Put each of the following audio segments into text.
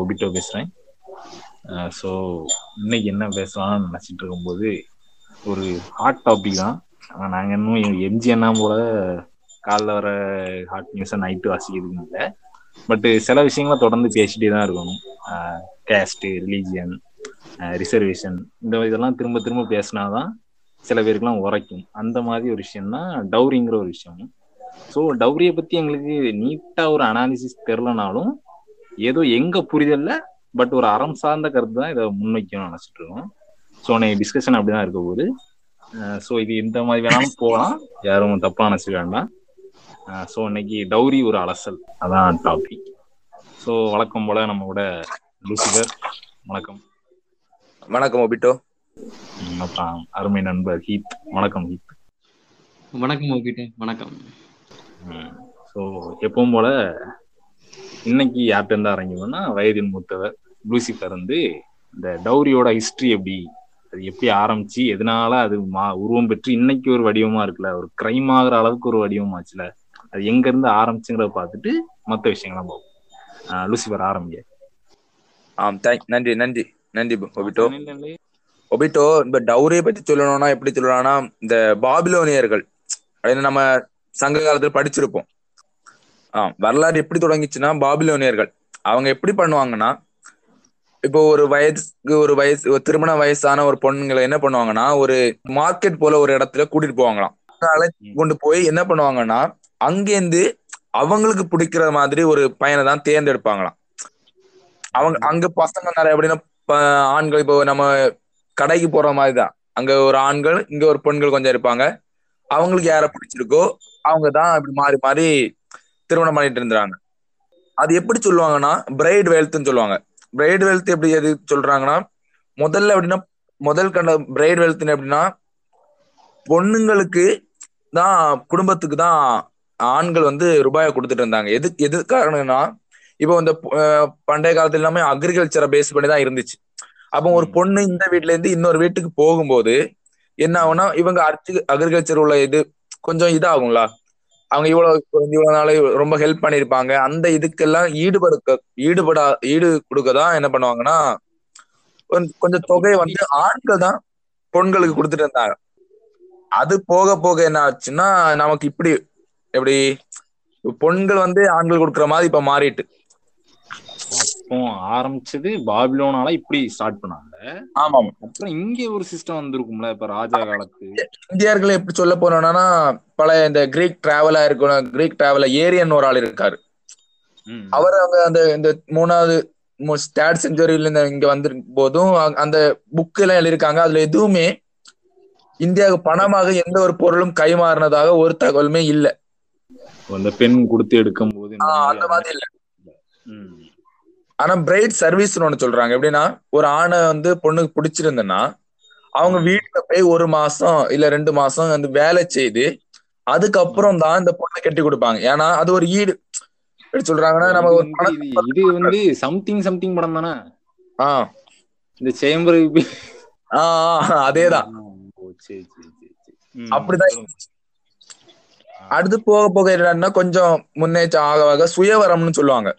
Obito பேசுறேன். So இன்னைக்கு என்ன பேசலாம்னு நினைச்சிட்டு இருக்கும்போது ஒரு ஹாட் டாபிக் தான். ஆனால் நாங்கள் இன்னும் எம்ஜி என்ன போல காலைல வர ஹாட் நியூஸை நைட்டு வாசிக்கிறதுக்கு இல்லை. பட்டு சில விஷயங்களை தொடர்ந்து பேசிட்டே தான் இருக்கணும். கேஸ்ட்டு ரிலீஜியன் ரிசர்வேஷன் இந்த இதெல்லாம் திரும்ப திரும்ப பேசினாதான் சில பேருக்குலாம் உரைக்கும். அந்த மாதிரி ஒரு விஷயம் தான் டவுரிங்கிற ஒரு விஷயம். ஸோ டவுரியை பற்றி எங்களுக்கு நீட்டாக ஒரு அனாலிசிஸ் தெரிலனாலும் ஏதோ எங்க புரிதல்ல பட் ஒரு அறம் சார்ந்த கருத்து தான் இதை முன்வைக்கணும்னு நினைச்சிட்டு இருக்கோம். ஸோ இன்னைக்கு டிஸ்கஷன் அப்படிதான் இருக்க போகுது. ஸோ இது இந்த மாதிரி வேணாலும் போகலாம். யாரும் தப்பா நினைச்சுக்க வேண்டாம். ஸோ இன்னைக்கு டவுரி ஒரு அலசல். அதான் டாபிக் ஸோ வழக்கம் போல நம்ம கூட லூசிபர் வணக்கம். வணக்கம் ஒபிட்டோ. அப்புறம் அருமை நண்பர் ஹீத். வணக்கம் ஹீத். வணக்கம் ஓபிட்டு வணக்கம். ஸோ எப்பவும் போல இன்னைக்கு யார்கிட்ட இருந்து ஆரம்பிக்கணும்னா வயதின் மூத்தவர் லூசிஃபர் வந்து இந்த டௌரியோட ஹிஸ்டரி எப்படி அது எப்படி ஆரம்பிச்சு எதனால அது மா உருவம் பெற்று இன்னைக்கு ஒரு வடிவமா இருக்குல்ல ஒரு கிரைம் ஆகுற அளவுக்கு ஒரு வடிவமாச்சுல அது எங்க இருந்து ஆரம்பிச்சுங்கிறத பார்த்துட்டு மற்ற விஷயங்கள்லாம் பார்ப்போம். லூசிஃபர் ஆரம்பிங்க. ஆம் தேங்க் நன்றி நன்றி நன்றி ஒபிட்டோ. ஒபிட்டோ இந்த டௌரியை பத்தி சொல்லணும்னா எப்படி சொல்லலாம்னா இந்த பாபிலோனியர்கள் நம்ம சங்க காலத்துல படிச்சிருப்போம். வரலாறு எப்படி தொடங்கிச்சுன்னா பாபிலோனியர்கள். அவங்க எப்படி பண்ணுவாங்கன்னா இப்போ ஒரு வயசுக்கு ஒரு வயசு ஒரு திருமண வயசான ஒரு பொண்ணுங்களை என்ன பண்ணுவாங்கன்னா ஒரு மார்க்கெட் போல ஒரு இடத்துல கூட்டிட்டு போவாங்களாம். அழைச்சி கொண்டு போய் என்ன பண்ணுவாங்கன்னா அங்கேருந்து அவங்களுக்கு பிடிக்கிற மாதிரி ஒரு பையனை தான் தேர்ந்தெடுப்பாங்களாம். அவங்க அங்க பசங்க நிறைய எப்படின்னா ஆண்கள் இப்போ நம்ம கடைக்கு போற மாதிரி தான் அங்க ஒரு ஆண்கள் இங்க ஒரு பெண்கள் கொஞ்சம் இருப்பாங்க. அவங்களுக்கு யார பிடிச்சிருக்கோ அவங்க தான் இப்படி மாறி மாறி திருமணம் பண்ணிட்டு இருந்தாங்க அது எப்படி சொல்லுவாங்கன்னா பிரைட் வெல்த்னு சொல்லுவாங்க. பிரைட் வெல்த் எப்படி எது சொல்றாங்கன்னா முதல்ல எப்படின்னா முதல் கண்ட பிரைட் வெல்த் எப்படின்னா பொண்ணுங்களுக்கு தான் குடும்பத்துக்கு தான் ஆண்கள் வந்து ரூபாயை கொடுத்துட்டு இருந்தாங்க. எது எது காரணம்னா இப்போ இந்த பண்டைய காலத்துல எல்லாமே அக்ரிகல்ச்சரை பேஸ் பண்ணி தான் இருந்துச்சு. அப்போ ஒரு பொண்ணு இந்த வீட்டுல இருந்து இன்னொரு வீட்டுக்கு போகும்போது என்ன ஆகும்னா இவங்க அர்ச்சி அக்ரிகல்ச்சர் உள்ள இது கொஞ்சம் இதாகுங்களா அவங்க இவ்வளவு இவ்வளவு நாளை ரொம்ப ஹெல்ப் பண்ணிருப்பாங்க அந்த இதுக்கெல்லாம் ஈடுபடுக்க ஈடுபடா ஈடு கொடுக்கதான் என்ன பண்ணுவாங்கன்னா கொஞ்சம் தொகை வந்து ஆண்கள் தான் பொண்களுக்கு கொடுத்துட்டு இருந்தாங்க. அது போக போக என்ன ஆச்சுன்னா நமக்கு இப்படி எப்படி பொண்கள் வந்து ஆண்கள் கொடுக்குற மாதிரி இப்ப மாறிட்டு. அப்போ ஆரம்பிச்சது பாபிலோனால இப்படி ஸ்டார்ட் பண்ணாங்க. ஆமா அப்புறம் இங்க ஒரு சிஸ்டம் வந்திருக்கும்ல இப்ப ராஜா காலத்து. இந்தியர்கள் எப்படி சொல்ல போனோம்னா பழைய இந்த கிரீக் டிராவலா இருக்கணும் கிரீக் டிராவல ஏரியன் ஒரு ஆள் இருக்காரு. அவர் அவங்க அந்த இந்த மூணாவது தேர்ட் செஞ்சுரியில இருந்து இங்க வந்திருக்கும் போதும் அந்த புக் எல்லாம் எழுதியிருக்காங்க. அதுல எதுவுமே இந்தியாவுக்கு பணமாக எந்த ஒரு பொருளும் கைமாறினதாக ஒரு தகவலுமே இல்ல. அந்த பெண் கொடுத்து எடுக்கும் போது அந்த மாதிரி இல்ல. ஆனா பிரைட் சர்வீஸ்னு ஒண்ணு சொல்றாங்க. எப்படின்னா ஒரு ஆணை வந்து பொண்ணுக்கு பிடிச்சிருந்தேன்னா அவங்க வீட்டுல போய் ஒரு மாசம் இல்ல ரெண்டு மாசம் வந்து வேலை செய்து அதுக்கப்புறம் தான் இந்த பொண்ணை கட்டி கொடுப்பாங்க. ஏன்னா அது ஒரு ஈடு. எப்படி சொல்றாங்கன்னா நம்ம ஒரு இது வந்து சம்திங் சம்திங் படம் தானே? ஆஹ் இந்த சேம்பர் ஆஹ் அதேதான் அப்படிதான். அடுத்து போக போக என்னன்னா கொஞ்சம் முன்னேற்றம் ஆக ஆக சுயவரம்னு சொல்லுவாங்க.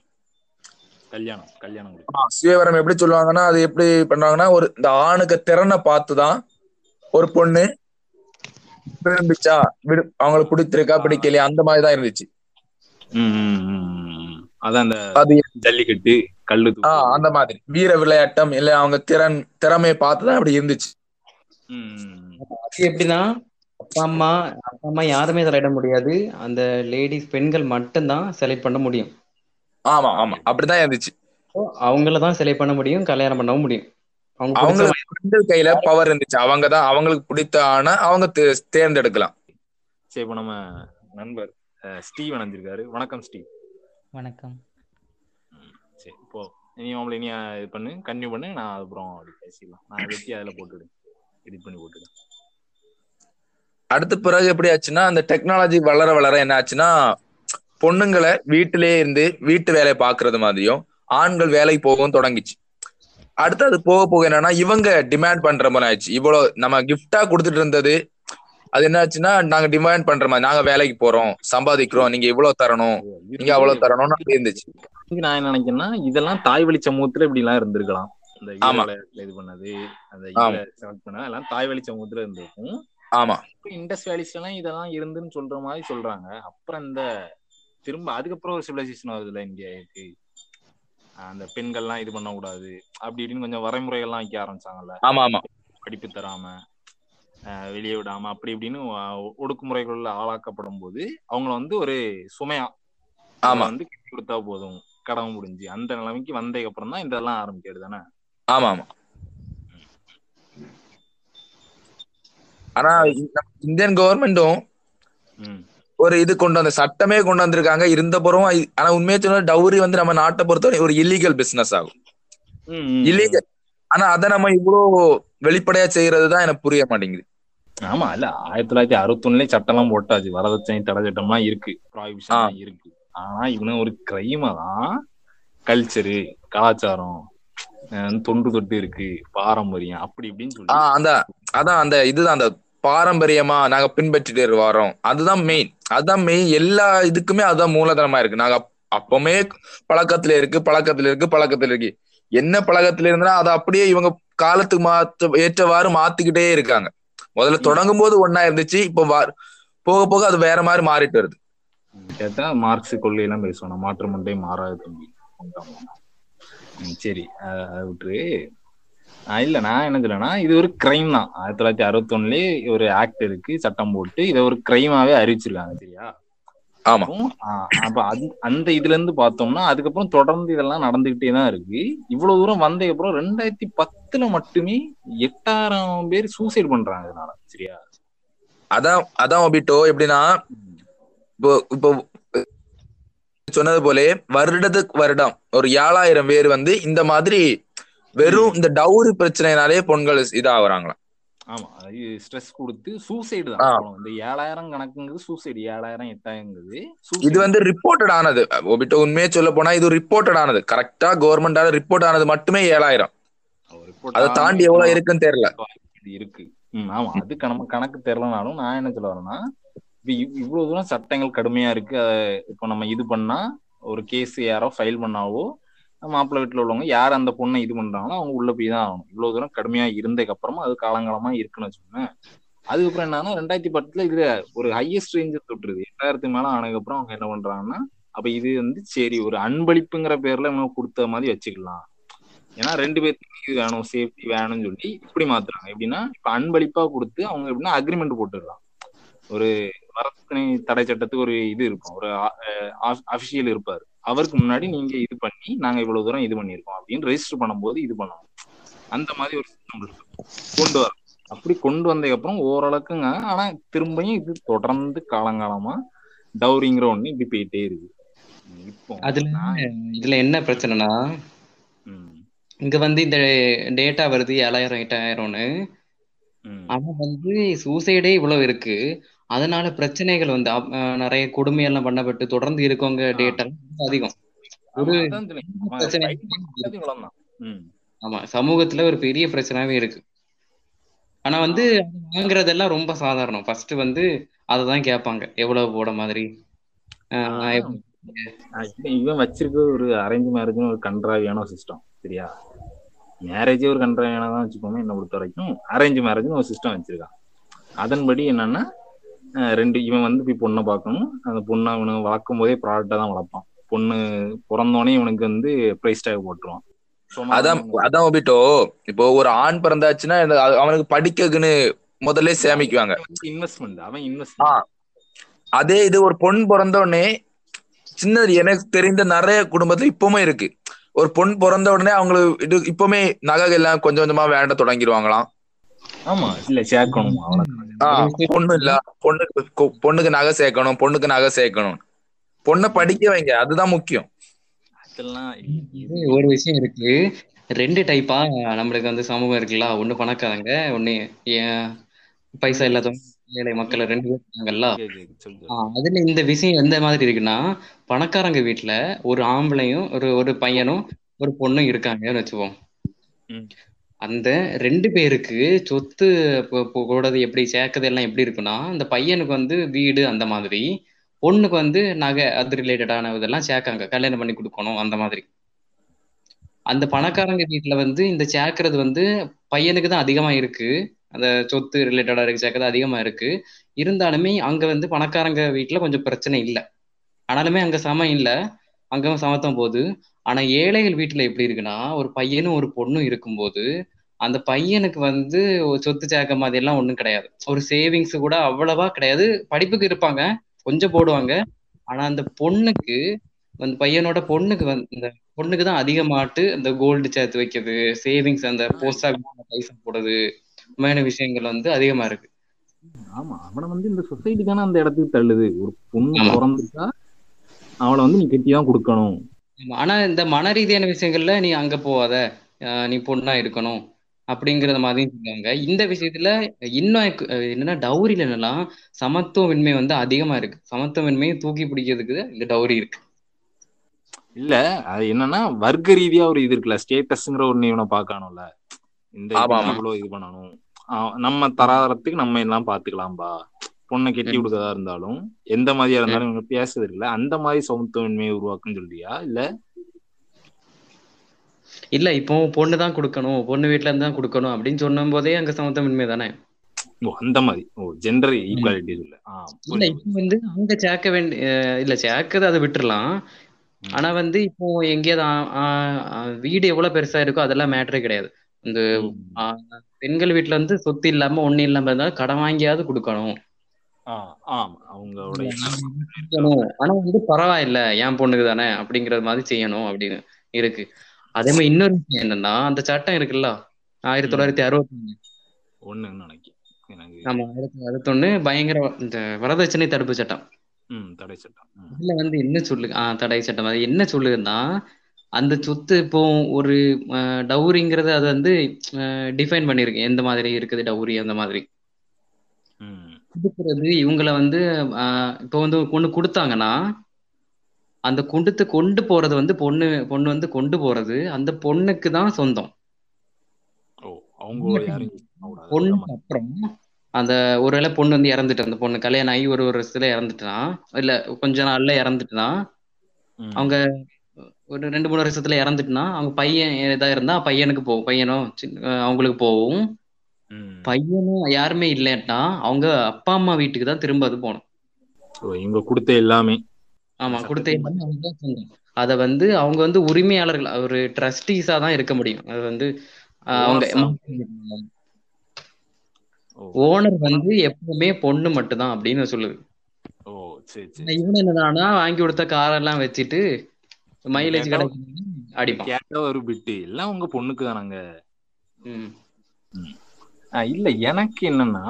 கல்யாணம் கல்யாணம் சுயவரம் எப்படி சொல்லுவாங்கன்னா அது எப்படி பண்றாங்கன்னா ஒரு இந்த ஆணுக்கு திறனை பார்த்துதான் ஒரு பொண்ணு விரும்பிச்சா விடு அவங்களுக்கு பிடிச்சிருக்கா பிடிக்கலையா அந்த மாதிரிதான் இருந்துச்சு. அதான் அந்த அது ஜல்லிக்கட்டு கல்லு ஆஹ் அந்த மாதிரி. வீர விளையாட்டம் இல்ல அவங்க திறன் திறமையை பார்த்துதான் அப்படி இருந்துச்சு. அது எப்படின்னா அப்பா அம்மா அப்பா அம்மா யாருமே செலக்ட் முடியாது. அந்த லேடிஸ் பெண்கள் மட்டும்தான் செலக்ட் பண்ண முடியும். ஆமா ஆமா. அப்படிதான் இருந்துச்சு. அவங்கள தான் செலக்ட் பண்ண முடியும் கல்யாணம் பண்ணவும் முடியும். பெண்கள் கையில பவர் இருந்துச்சு. அவங்க தான் அவங்களுக்கு பிடித்த ஆனா அவங்க தேர்ந்தெடுக்கலாம். சரி இப்போ நம்ம நண்பர் ஸ்டீவ் அணைஞ்சிருக்காரு வணக்கம் ஸ்டீவ். வணக்கம். சரி இப்போ இனி அவங்கள இனி இது பண்ணு கன்டினியூ பண்ணு. நான் அப்புறம் அப்படி பேசிடலாம். நான் வெட்டி அதில் போட்டுடு. எடிட் பண்ணி போட்டுடு. அடுத்த பிறகு எப்படி ஆச்சுன்னா அந்த டெக்னாலஜி வளர வளர என்ன ஆச்சுன்னா பொண்ணுங்களை வீட்டிலே இருந்து வீட்டு வேலையை பாக்குறது மாதிரியும் ஆண்கள் வேலைக்கு போகவும் தொடங்கிச்சு. அடுத்து அது போக போக என்னன்னா இவங்க டிமாண்ட் பண்ற மாதிரி ஆயிடுச்சு. இவ்வளவு நம்ம கிஃப்டா கொடுத்துட்டு இருந்தது அது என்ன ஆச்சுன்னா நாங்க டிமாண்ட் பண்ற மாதிரி நாங்க வேலைக்கு போறோம் சம்பாதிக்கிறோம் நீங்க இவ்வளவு தரணும் நீங்க அவ்வளவு தரணும்னு அப்படி இருந்துச்சு. நான் என்ன நினைக்கிறேன்னா இதெல்லாம் தாய் வழி சமூகத்துல இப்படி எல்லாம் இருந்திருக்கலாம். இந்த இது பண்ணது அந்த பண்ணது எல்லாம் தாய் வழி சமூகத்துல இருந்திருக்கும். ஆமா. இப்ப இண்டஸ் வேலிஸ் எல்லாம் இதெல்லாம் இருந்துன்னு சொல்ற மாதிரி சொல்றாங்க. அப்புறம் இந்த திரும்ப அதுக்கப்புறம் ஒரு சிவிலைசேஷன் வருதுல்ல இந்தியாவுக்கு அந்த பெண்கள்லாம் இது பண்ணக்கூடாது. அப்படி இப்படின்னு கொஞ்சம் வரைமுறைகள்லாம் வைக்க ஆரம்பிச்சாங்கல்ல. ஆமா ஆமா. படிப்பு தராம வெளியே விடாம அப்படி இப்படின்னு ஒடுக்குமுறைகள்ல ஆளாக்கப்படும் போது அவங்கள வந்து ஒரு சுமையா ஆமா. வந்து கட்டி கொடுத்தா போதும். கடமை முடிஞ்சு. அந்த நிலைமைக்கு வந்ததுக்கு அப்புறம் தான் இதெல்லாம் ஆரம்பிக்கிறது தானே? ஆமா ஆமா. ஆனா இந்த- இந்தியன் கவர்மெண்டும் ஒரு இது கொண்டு வந்த சட்டமே கொண்டு வந்திருக்காங்க இருந்த புறம் ஆனா உண்மையை சொன்னா டவுரி வந்து நம்ம நாட்டை பொறுத்தவரை ஒரு இல்லீகல் பிசினஸ் ஆகும். இல்லீகல் ஆனா அதை நம்ம இவ்வளவு வெளிப்படையா செய்யறதுதான் எனக்கு புரிய மாட்டேங்குது. ஆமா இல்ல ஆயிரத்தி தொள்ளாயிரத்தி அறுபத்தொன்னுலயே சட்டம் எல்லாம் போட்டாச்சு. வரதட்சணை தடை சட்டம்லாம் இருக்கு ப்ராஹிபிஷன் இருக்கு. ஆனா இவனு ஒரு கிரைம தான் கல்ச்சரு கலாச்சாரம் தொன்று தொட்டு இருக்கு. பாரம்பரியம் அப்படி இப்படின்னு சொல்லி அந்த அதான் அந்த இதுதான் அந்த பாரம்பரியமா நாங்க பின்பற்றிட்டு வரோம். அதுதான் மெயின் அதுதான் மெயின் எல்லா இதுக்குமே அதுதான் மூலதனமா இருக்கு. நாங்க அப்- அப்பவுமே பழக்கத்துல இருக்கு பழக்கத்துல இருக்கு பழக்கத்துல இருக்கு. என்ன பழக்கத்துல இருந்தா அதை அப்படியே இவங்க காலத்துக்கு மாத்த ஏற்றவாறு மாத்திக்கிட்டே இருக்காங்க. முதல்ல தொடங்கும் போது ஒன்னா இருந்துச்சு இப்போ போக போக அது வேற மாதிரி மாறிட்டு வருது. கேட்டா மார்க்ஸ் கொள்கையெல்லாம் பேசுவாங்க மாற்று மண்டை மாறாது சரி. ஆஹ் இல்ல நான் என்ன சொல்றேன்னா இது ஒரு கிரைம் தான். ஆயிரத்தி தொள்ளாயிரத்தி அறுபத்தொன்னுலயே ஒரு ஆக்ட் இருக்கு சட்டம் போட்டு. இதை ஒரு கிரைமாவே அறிவிச்சிருக்காங்க சரியா? ஆமா. அப்ப அது- அந்த இதுல இருந்து பார்த்தோம்னா அதுக்கப்புறம் தொடர்ந்து இதெல்லாம் நடந்துகிட்டே தான் இருக்கு. இவ்வளவு தூரம் வந்ததுக்கு அப்புறம் ரெண்டாயிரத்தி பத்துல மட்டுமே எட்டாயிரம் பேர் சூசைட் பண்றாங்க இதனால சரியா? அதான் அதான் ஒபிட்டோ எப்படின்னா இப்போ இப்போ சொன்னது போல வருடத்துக்கு வருடம் ஒரு ஏழாயிரம் பேர் வந்து இந்த மாதிரி வெறும் இந்த டவுரி பிரச்சனைனாலே பொண்கள் இதாகிறாங்களாம். ஆமா அது ஸ்ட்ரெஸ் கொடுத்து சூசைடு. தான். இந்த ஏழாயிரம் கணக்குங்கிறது சூசைடு ஏழாயிரம் எட்டாயிரங்கிறது இது வந்து ரிப்போர்ட்டட் ஆனது. ஒபிட்டோ உண்மையே சொல்ல போனா இது ரிப்போர்ட்டட் ஆனது. கரெக்டா கவர்மெண்டால ரிப்போர்ட் ஆனது மட்டுமே ஏழாயிரம். அதை தாண்டி எவ்வளவு இருக்குன்னு தெரியல. இருக்கு. ஆமா. அது நம்ம கணக்கு தெரியலனாலும் நான் என்ன சொல்ல வரேன்னா இப்ப இவ்- இவ்வளவு தூரம் சட்டங்கள் கடுமையா இருக்கு. இப்போ நம்ம இது பண்ணா ஒரு கேஸ் யாரோ ஃபைல் பண்ணாவோ மாப்பிள்ளை வீட்டுல உள்ளவங்க யார் அந்த பொண்ணை இது பண்றாங்களோ அவங்க உள்ள போய் தான் ஆகணும். இவ்வளவு தூரம் கடுமையா இருந்ததுக்கு அப்புறமா அது காலங்காலமா இருக்குன்னு வச்சுக்கோங்க அதுக்கப்புறம் என்னன்னா ரெண்டாயிரத்தி பத்துல இதுல ஒரு ஹையஸ்ட் ரேஞ்சர் தொட்டுருது எட்டாயிரத்துக்கு மேல ஆனதுக்கு அப்புறம் அவங்க என்ன பண்றாங்கன்னா அப்ப இது வந்து சரி ஒரு அன்பளிப்புங்கிற பேர்ல இவங்க கொடுத்த மாதிரி வச்சுக்கலாம். ஏன்னா ரெண்டு பேர்த்துக்கு இது வேணும் சேஃப்டி வேணும்னு சொல்லி இப்படி மாத்துறாங்க. எப்படின்னா இப்ப அன்பளிப்பா கொடுத்து அவங்க எப்படின்னா அக்ரிமெண்ட் போட்டுடலாம். ஒரு வரத்தனை தடை சட்டத்துக்கு ஒரு இது இருக்கும். ஒரு அபிஷியல் இருப்பாரு. அவருக்கு முன்னாடி நீங்க இது பண்ணி நாங்க இவ்வளவு தூரம் இது பண்ணியிருக்கோம் அப்படின்னு ரெஜிஸ்டர் பண்ணும்போது இது பண்ணணும். அந்த மாதிரி ஒரு சிஸ்டம் கொண்டு வர. அப்படி கொண்டு வந்ததுக்கு அப்புறம் ஓரளவுக்குங்க ஆனா திரும்பியும் இது தொடர்ந்து காலங்காலமா டவுரிங்கிற ஒண்ணு இப்படி போயிட்டே இருக்கு. அதுல இதுல என்ன பிரச்சனைனா இங்க வந்து இந்த டேட்டா வருது ஏழாயிரம் எட்டாயிரம்னு. ஆனா வந்து சூசைடே இவ்வளவு இருக்கு. அதனால பிரச்சனைகள் வந்து நிறைய கொடுமையெல்லாம் பண்ணப்பட்டு தொடர்ந்து இருக்கவங்க. டேட்டா அதிகம். ஆமா, ஒரு. ஆமா சமூகத்துல ஒரு பெரிய பிரச்சனையாவே இருக்கு. ஆனா வந்து வாங்குறதெல்லாம் ரொம்ப சாதாரணம். ஃபர்ஸ்ட் வந்து அததான் கேட்பாங்க. எவ்வளவு போட மாதிரி? இவன் வச்சிருக்க ஒரு அரேஞ்ச் மேரேஜ்னு ஒரு கன்றாவியான சிஸ்டம் சரியா? மேரேஜே ஒரு கன்றாவியான தான் வச்சுக்கோமே என்ன பொறுத்த வரைக்கும் அரேஞ்ச் மேரேஜ்னு ஒரு சிஸ்டம் வச்சிருக்கான். அதன்படி என்னன்னா ரெண்டு இவன் வந்து போய் பொண்ணை பார்க்கணும். அந்த பொண்ணை அவனுக்கு வளர்க்கும் போதே ப்ராடக்டா தான் வளர்ப்பான். பொண்ணு பிறந்தோடனே இவனுக்கு வந்து பிரைஸ் டேக் போட்டுருவான். அதான் அதான் ஒபிட்டோ இப்போ ஒரு ஆண் பிறந்தாச்சுன்னா அவனுக்கு படிக்கக்குன்னு முதல்ல சேமிக்குவாங்க. இன்வெஸ்ட்மெண்ட் அவன் ஆ இன்வெஸ்ட்மெண்ட் அதே இது ஒரு பொண் பிறந்த உடனே சின்னது எனக்கு தெரிந்த நிறைய குடும்பத்துல இப்பவுமே இருக்கு. ஒரு பொண் பிறந்த உடனே அவங்களுக்கு இது இப்பவுமே நகை எல்லாம் கொஞ்சம் கொஞ்சமா வேண்ட தொடங்கிடுவாங்களாம். ஆமா இல்ல சேர்க்கணும் பொண்ணு இல்ல பொண்ணுக்கு பொண்ணுக்கு நகை சேர்க்கணும் பொண்ணுக்கு நகை சேர்க்கணும். பொண்ணை படிக்க வைங்க அதுதான் முக்கியம். அதெல்லாம் இது ஒரு விஷயம் இருக்கு. ரெண்டு டைப்பா நம்மளுக்கு வந்து சமூகம் இருக்குல்ல ஒண்ணு பணக்காரங்க ஒண்ணு பைசா இல்லாதவங்க ஏழை மக்கள் ரெண்டு பேர் இருக்காங்கல்ல. அதுல இந்த விஷயம் எந்த மாதிரி இருக்குன்னா பணக்காரங்க வீட்டுல ஒரு ஆம்பளையும் ஒரு ஒரு பையனும் ஒரு பொண்ணும் இருக்காங்கன்னு வச்சுப்போம். அந்த ரெண்டு பேருக்கு சொத்து போ- போ- போடுறது எப்படி சேர்க்கறது எல்லாம் எப்படி இருக்குன்னா அந்த பையனுக்கு வந்து வீடு அந்த மாதிரி பொண்ணுக்கு வந்து நகை அது ரிலேட்டடான இதெல்லாம் சேர்க்காங்க. கல்யாணம் பண்ணி கொடுக்கணும் அந்த மாதிரி. அந்த பணக்காரங்க வீட்டுல வந்து இந்த சேர்க்கறது வந்து பையனுக்கு தான் அதிகமா இருக்கு. அந்த சொத்து ரிலேட்டடா இருக்கு சேர்க்கறது அதிகமா இருக்கு. இருந்தாலுமே அங்க வந்து பணக்காரங்க வீட்டுல கொஞ்சம் பிரச்சனை இல்லை. ஆனாலுமே அங்க சமம் இல்லை. அங்க சமத்தம் போகுது. ஆனா ஏழைகள் வீட்டுல எப்படி இருக்குன்னா ஒரு பையனும் ஒரு பொண்ணும் இருக்கும்போது அந்த பையனுக்கு வந்து சொத்து சேர்க்க மாதிரி எல்லாம் ஒண்ணும் கிடையாது. ஒரு சேவிங்ஸ் கூட அவ்வளவா கிடையாது. படிப்புக்கு இருப்பாங்க கொஞ்சம் போடுவாங்க. ஆனா அந்த பொண்ணுக்கு அந்த பையனோட பொண்ணுக்கு வந்து இந்த பொண்ணுக்கு தான் அதிகமாட்டு அந்த கோல்டு சேர்த்து வைக்கிறது சேவிங்ஸ் அந்த போஸ்ட் ஆஃபீஸ்ல பைசா போடுறது மாதிரியான விஷயங்கள் வந்து அதிகமா இருக்கு. ஆமா அவனை வந்து இந்த சொசைட்டி தானே அந்த இடத்துக்கு தள்ளுது. ஒரு பொண்ணு. பிறந்துட்டா அவளை வந்து நீ கட்டி தான் கொடுக்கணும். ஆனா இந்த மன ரீதியான விஷயங்கள்ல நீ அங்க போகாத. அஹ் நீ பொண்ணா இருக்கணும் அப்படிங்கறத மாதிரியும் சொல்லுவாங்க. இந்த விஷயத்துல இன்னும் எனக்கு, அஹ் என்னன்னா டவுரில என்னெல்லாம் சமத்துவமின்மை வந்து அதிகமா இருக்கு. சமத்துவமின்மையை தூக்கி பிடிக்கிறதுக்கு இந்த டவுரி இருக்கு. இல்ல அது என்னன்னா வர்க்க ரீதியா ஒரு இது இருக்குல்ல ஸ்டேட்டஸ்ங்கிற ஒரு இவனை பார்க்கணும்ல. இந்த ஆமா, இதுக்கு ஆமா. இவ்வளவு இது பண்ணணும். ஆஹ் நம்ம தராதரத்துக்கு நம்ம எல்லாம் பாத்துக்கலாம்பா. பொண்ணை கெட்டி. கொடுக்கறதா இருந்தாலும் எந்த மாதிரியா இருந்தாலும் இவங்க பேசுறது இருக்குல்ல அந்த மாதிரி சமத்துவமின்மையை உருவாக்குன்னு சொல்றியா? இல்ல? இல்ல இப்போ பொண்ணு தான் கொடுக்கணும். பொண்ணு வீட்டுல இருந்து தான் கொடுக்கணும் அப்படின்னு சொன்னும் போதே அங்க சமத்துவமின்மை தானே? ஓ அந்த மாதிரி. ஓ ஜெண்டர் ஈக்குவாலிட்டி இல்ல. இல்ல. இப்போ வந்து அங்க சேர்க்க வேண்டிய இல்ல சேர்க்கறது அதை விட்டுறலாம். ஆனா வந்து இப்போ எங்கேயாவது வீடு எவ்வளவு பெருசா இருக்கோ அதெல்லாம் மேட்டரே கிடையாது. இந்த பெண்கள் வீட்டுல வந்து சொத்து இல்லாம ஒண்ணு இல்லாம இருந்தாலும் கடன் வாங்கியாவது கொடுக்கணும் ஆஹ் ஆமா அவங்களோட செய்யணும். ஆனா வந்து பரவாயில்ல என் பொண்ணுக்கு தானே அப்படிங்கறது மாதிரி செய்யணும் அப்படின்னு இருக்கு. அதே மாதிரி இன்னொரு விஷயம் என்னன்னா அந்த சட்டம் இருக்குல்ல ஆயிரத்தி தொள்ளாயிரத்தி அறுபத்தி ஒண்ணுன்னு நினைக்கிறேன். ஆமா ஆயிரத்தி அறுபத்தொன்னு பயங்கர இந்த வரதட்சணை தடுப்பு சட்டம். தடை சட்டம். இதுல வந்து என்ன சொல்லு ஆஹ் தடை சட்டம் அது என்ன சொல்லுதுன்னா அந்த சொத்து இப்போ ஒரு டவுரிங்கிறது அது வந்து டிஃபைன் பண்ணிருக்கு எந்த மாதிரி இருக்குது டவுரி அந்த மாதிரி. கொடுக்கறது இவங்கள வந்து இப்போ வந்து ஒண்ணு கொடுத்தாங்கன்னா அந்த கொடுத்து கொண்டு போறது வந்து பொண்ணு பொண்ணு வந்து கொண்டு போறது அந்த பொண்ணுக்கு தான் சொந்தம் பொண்ணுக்கு. அப்புறம் அந்த ஒருவேளை பொண்ணு வந்து இறந்துட்டு அந்த பொண்ணு கல்யாணம் ஆகி ஒரு வருஷத்துல இறந்துட்டுனா இல்ல கொஞ்ச நாள்ல இறந்துட்டுனா. அவங்க ஒரு ரெண்டு மூணு வருஷத்துல இறந்துட்டுனா அவங்க பையன் ஏதா இருந்தா பையனுக்கு போகும் பையனும் அவங்களுக்கு போகும். பையனும் யாருமே இல்லைன்னா அவங்க அப்பா அம்மா வீட்டுக்கு தான் திரும்ப அது ஓ இவங்க கொடுத்த எல்லாமே. ஆமா கொடுத்த எல்லாமே அவங்க தான் சொந்தம் அத வந்து அவங்க வந்து உரிமையாளர்கள் ஒரு ட்ரஸ்டீஸா தான் இருக்க முடியும். அது வந்து அவங்க ஓனர் வந்து எப்பவுமே பொண்ணு மட்டும்தான் அப்படின்னு சொல்லுது. இவன் என்னடானா வாங்கி கொடுத்த காரெல்லாம் வச்சுட்டு மைலேஜ் கிடைக்கும் அடிப்பான். ஒரு பிட்டு எல்லாம் உங்க பொண்ணுக்கு தானாங்க இல்ல எனக்கு என்னன்னா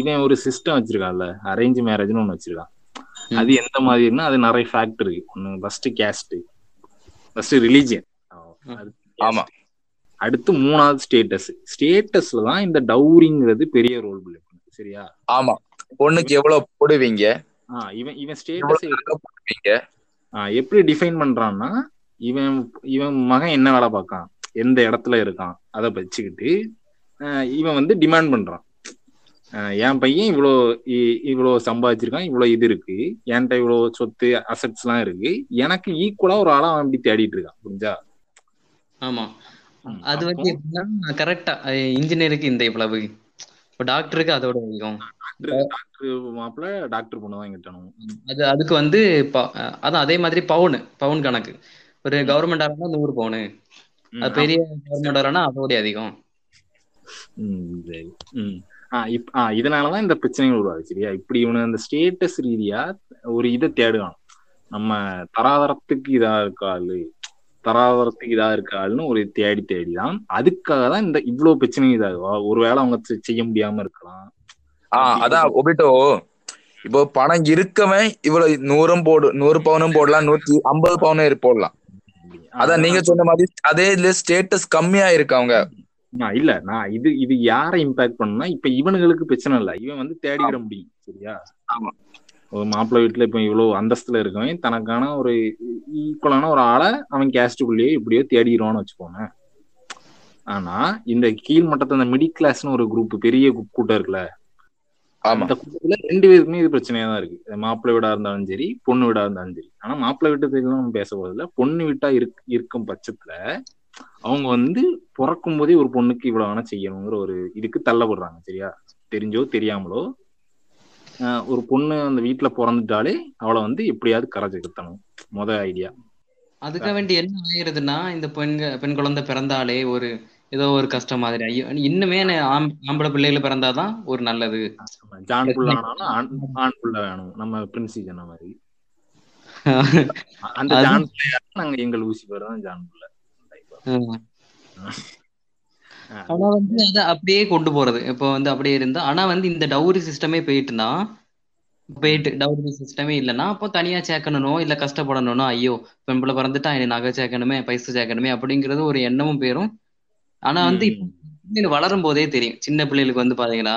இவன் ஒரு சிஸ்டம் வச்சிருக்கான்ல அரேஞ்ச் மேரேஜ்னு ஒண்ணு வச்சிருக்கான். அது எந்த மாதிரின்னா அது நிறைய ஃபேக்டர் இருக்கு. ஒண்ணு ஃபர்ஸ்ட் கேஸ்ட் ஃபர்ஸ்ட் ரிலீஜியன் ஆமா. அடுத்து மூணாவது ஸ்டேட்டஸ் ஸ்டேட்டஸ்ல தான் இந்த டவுரிங்கிறது பெரிய ரோல் பிளே பண்ணுது சரியா? ஆமா. பொண்ணுக்கு எவ்வளவு போடுவீங்க? இவன் இவன் ஸ்டேட்டஸ் போடுவீங்க? எப்படி டிஃபைன் பண்றான்னா இவன் இவன் மகன் என்ன வேலை பார்க்கான்? எந்த இடத்துல இருக்கான்? அதை வச்சுக்கிட்டு இவன் வந்து டிமாண்ட் பண்றான். என் பையன் இவ்வளோ இவ்வளோ சம்பாதிச்சிருக்கான் இவ்வளோ இது இருக்கு. என்கிட்ட இவ்வளோ சொத்து அசட்ஸ் எல்லாம் இருக்கு. எனக்கு ஈக்குவலா ஒரு ஆளா அவன் இப்படி தேடிட்டு இருக்கான் புரிஞ்சா? ஆமா. அது வந்து எப்படின்னா கரெக்டா இன்ஜினியருக்கு இந்த இவ்வளவு. இப்போ டாக்டருக்கு அதோட அதிகம் டாக்டர் மாப்பிள்ள டாக்டர் பொண்ணு தான் கிட்டணும் அது அதுக்கு வந்து அதான் அதே மாதிரி பவுனு பவுன் கணக்கு. ஒரு கவர்மெண்ட் ஆனா நூறு பவுனு. அது பெரிய கவர்மெண்ட் ஆனா அதோட அதிகம் சரி. ம். ஆ இப் ஆ இதனாலதான் இந்த பிரச்சனைகள் உருவாது சரியா? இப்படி இவனு அந்த ஸ்டேட்டஸ் ரீதியா ஒரு இதை தேடுவான். நம்ம தராதரத்துக்கு இதா இருக்க ஆளு? தராதரத்துக்கு இதா இருக்க ஆளுன்னு ஒரு தேடி தேடிதான். அதுக்காக தான் இந்த இவ்வளவு பிரச்சனை இதாகும் ஒருவேளை அவங்க செய்ய முடியாம இருக்கலாம். ஆஹ் அதான் ஒபிட்டோ இப்போ பணம் இருக்கவன் இவ்வளவு நூறும் போடு நூறு பவுனும் போடலாம் நூத்தி ஐம்பது பவுனும் போடலாம். அதான் நீங்க சொன்ன மாதிரி அதே இதுல ஸ்டேட்டஸ் கம்மியா இருக்கு அவங்க. நான் இல்ல நான் இது இது யாரை இம்பாக்ட் பண்ணுனா இப்ப இவனுங்களுக்கு பிரச்சனை இல்ல. இவன் வந்து தேடிக்கிற முடியும் சரியா? ஆமா. ஒரு மாப்பிள்ளை வீட்டுல இப்ப இவ்வளவு அந்தஸ்துல இருக்கவன் தனக்கான ஒரு ஈக்குவலான ஒரு ஆளை அவன் கேஸ்டுக்குள்ளேயே இப்படியோ தேடிடுவான்னு வச்சுக்கோங்க ஆனா இந்த கீழ் மட்டத்துல இந்த மிடில் கிளாஸ்னு ஒரு குரூப் பெரிய கூட்டம் இருக்குல்ல? அந்த குடும்பத்துல ரெண்டு பேருக்குமே இது பிரச்சனையா தான் இருக்கு. மாப்பிள்ளை வீடா இருந்தாலும் சரி பொண்ணு வீடா இருந்தாலும் சரி. ஆனா மாப்பிள்ளை வீட்டு நம்ம பேச போதில்ல பொண்ணு வீட்டா இருக் இருக்கும் பட்சத்துல அவங்க வந்து பிறக்கும் போதே ஒரு பொண்ணுக்கு இவ்வளவு வேணா செய்யணுங்கிற ஒரு இதுக்கு தள்ளப்படுறாங்க சரியா? தெரிஞ்சோ தெரியாமலோ. ஆஹ் ஒரு பொண்ணு அந்த வீட்டுல பிறந்துட்டாலே அவளை வந்து எப்படியாவது கரை சேர்க்கணும் முத ஐடியா அதுக்காக வேண்டி என்ன ஆயிருதுன்னா இந்த பெண்க பெண் குழந்தை பிறந்தாலே ஒரு ஏதோ ஒரு கஷ்டம் மாதிரி. ஐயோ இன்னுமே ஆம்பளை பிள்ளைகள் பிறந்தாதான் ஒரு நல்லது. ஜான் புள்ள ஆனாலும் ஆண் புள்ள வேணும். நம்ம பிரின்சி சொன்ன மாதிரி. அந்த ஜான் பிள்ளையா நாங்க எங்கள் ஊசி பேர் தான் ஜான் புள்ள. ஆனா வந்து அத அப்படியே கொண்டு போறது. இப்போ வந்து அப்படியே இருந்தா ஆனா வந்து இந்த டவுரி சிஸ்டமே போயிட்டுனா போயிட்டு டவுரி சிஸ்டமே இல்லைன்னா அப்போ தனியா சேர்க்கணும் இல்ல கஷ்டப்படணும்னா ஐயோ பெண்பிள்ளை பிறந்துட்டா இனி நகை சேர்க்கணுமே பைசா சேர்க்கணுமே அப்படிங்கிறது ஒரு எண்ணமும் போயிரும். ஆனா வந்து வளரும் போதே தெரியும். சின்ன பிள்ளைகளுக்கு வந்து பாத்தீங்கன்னா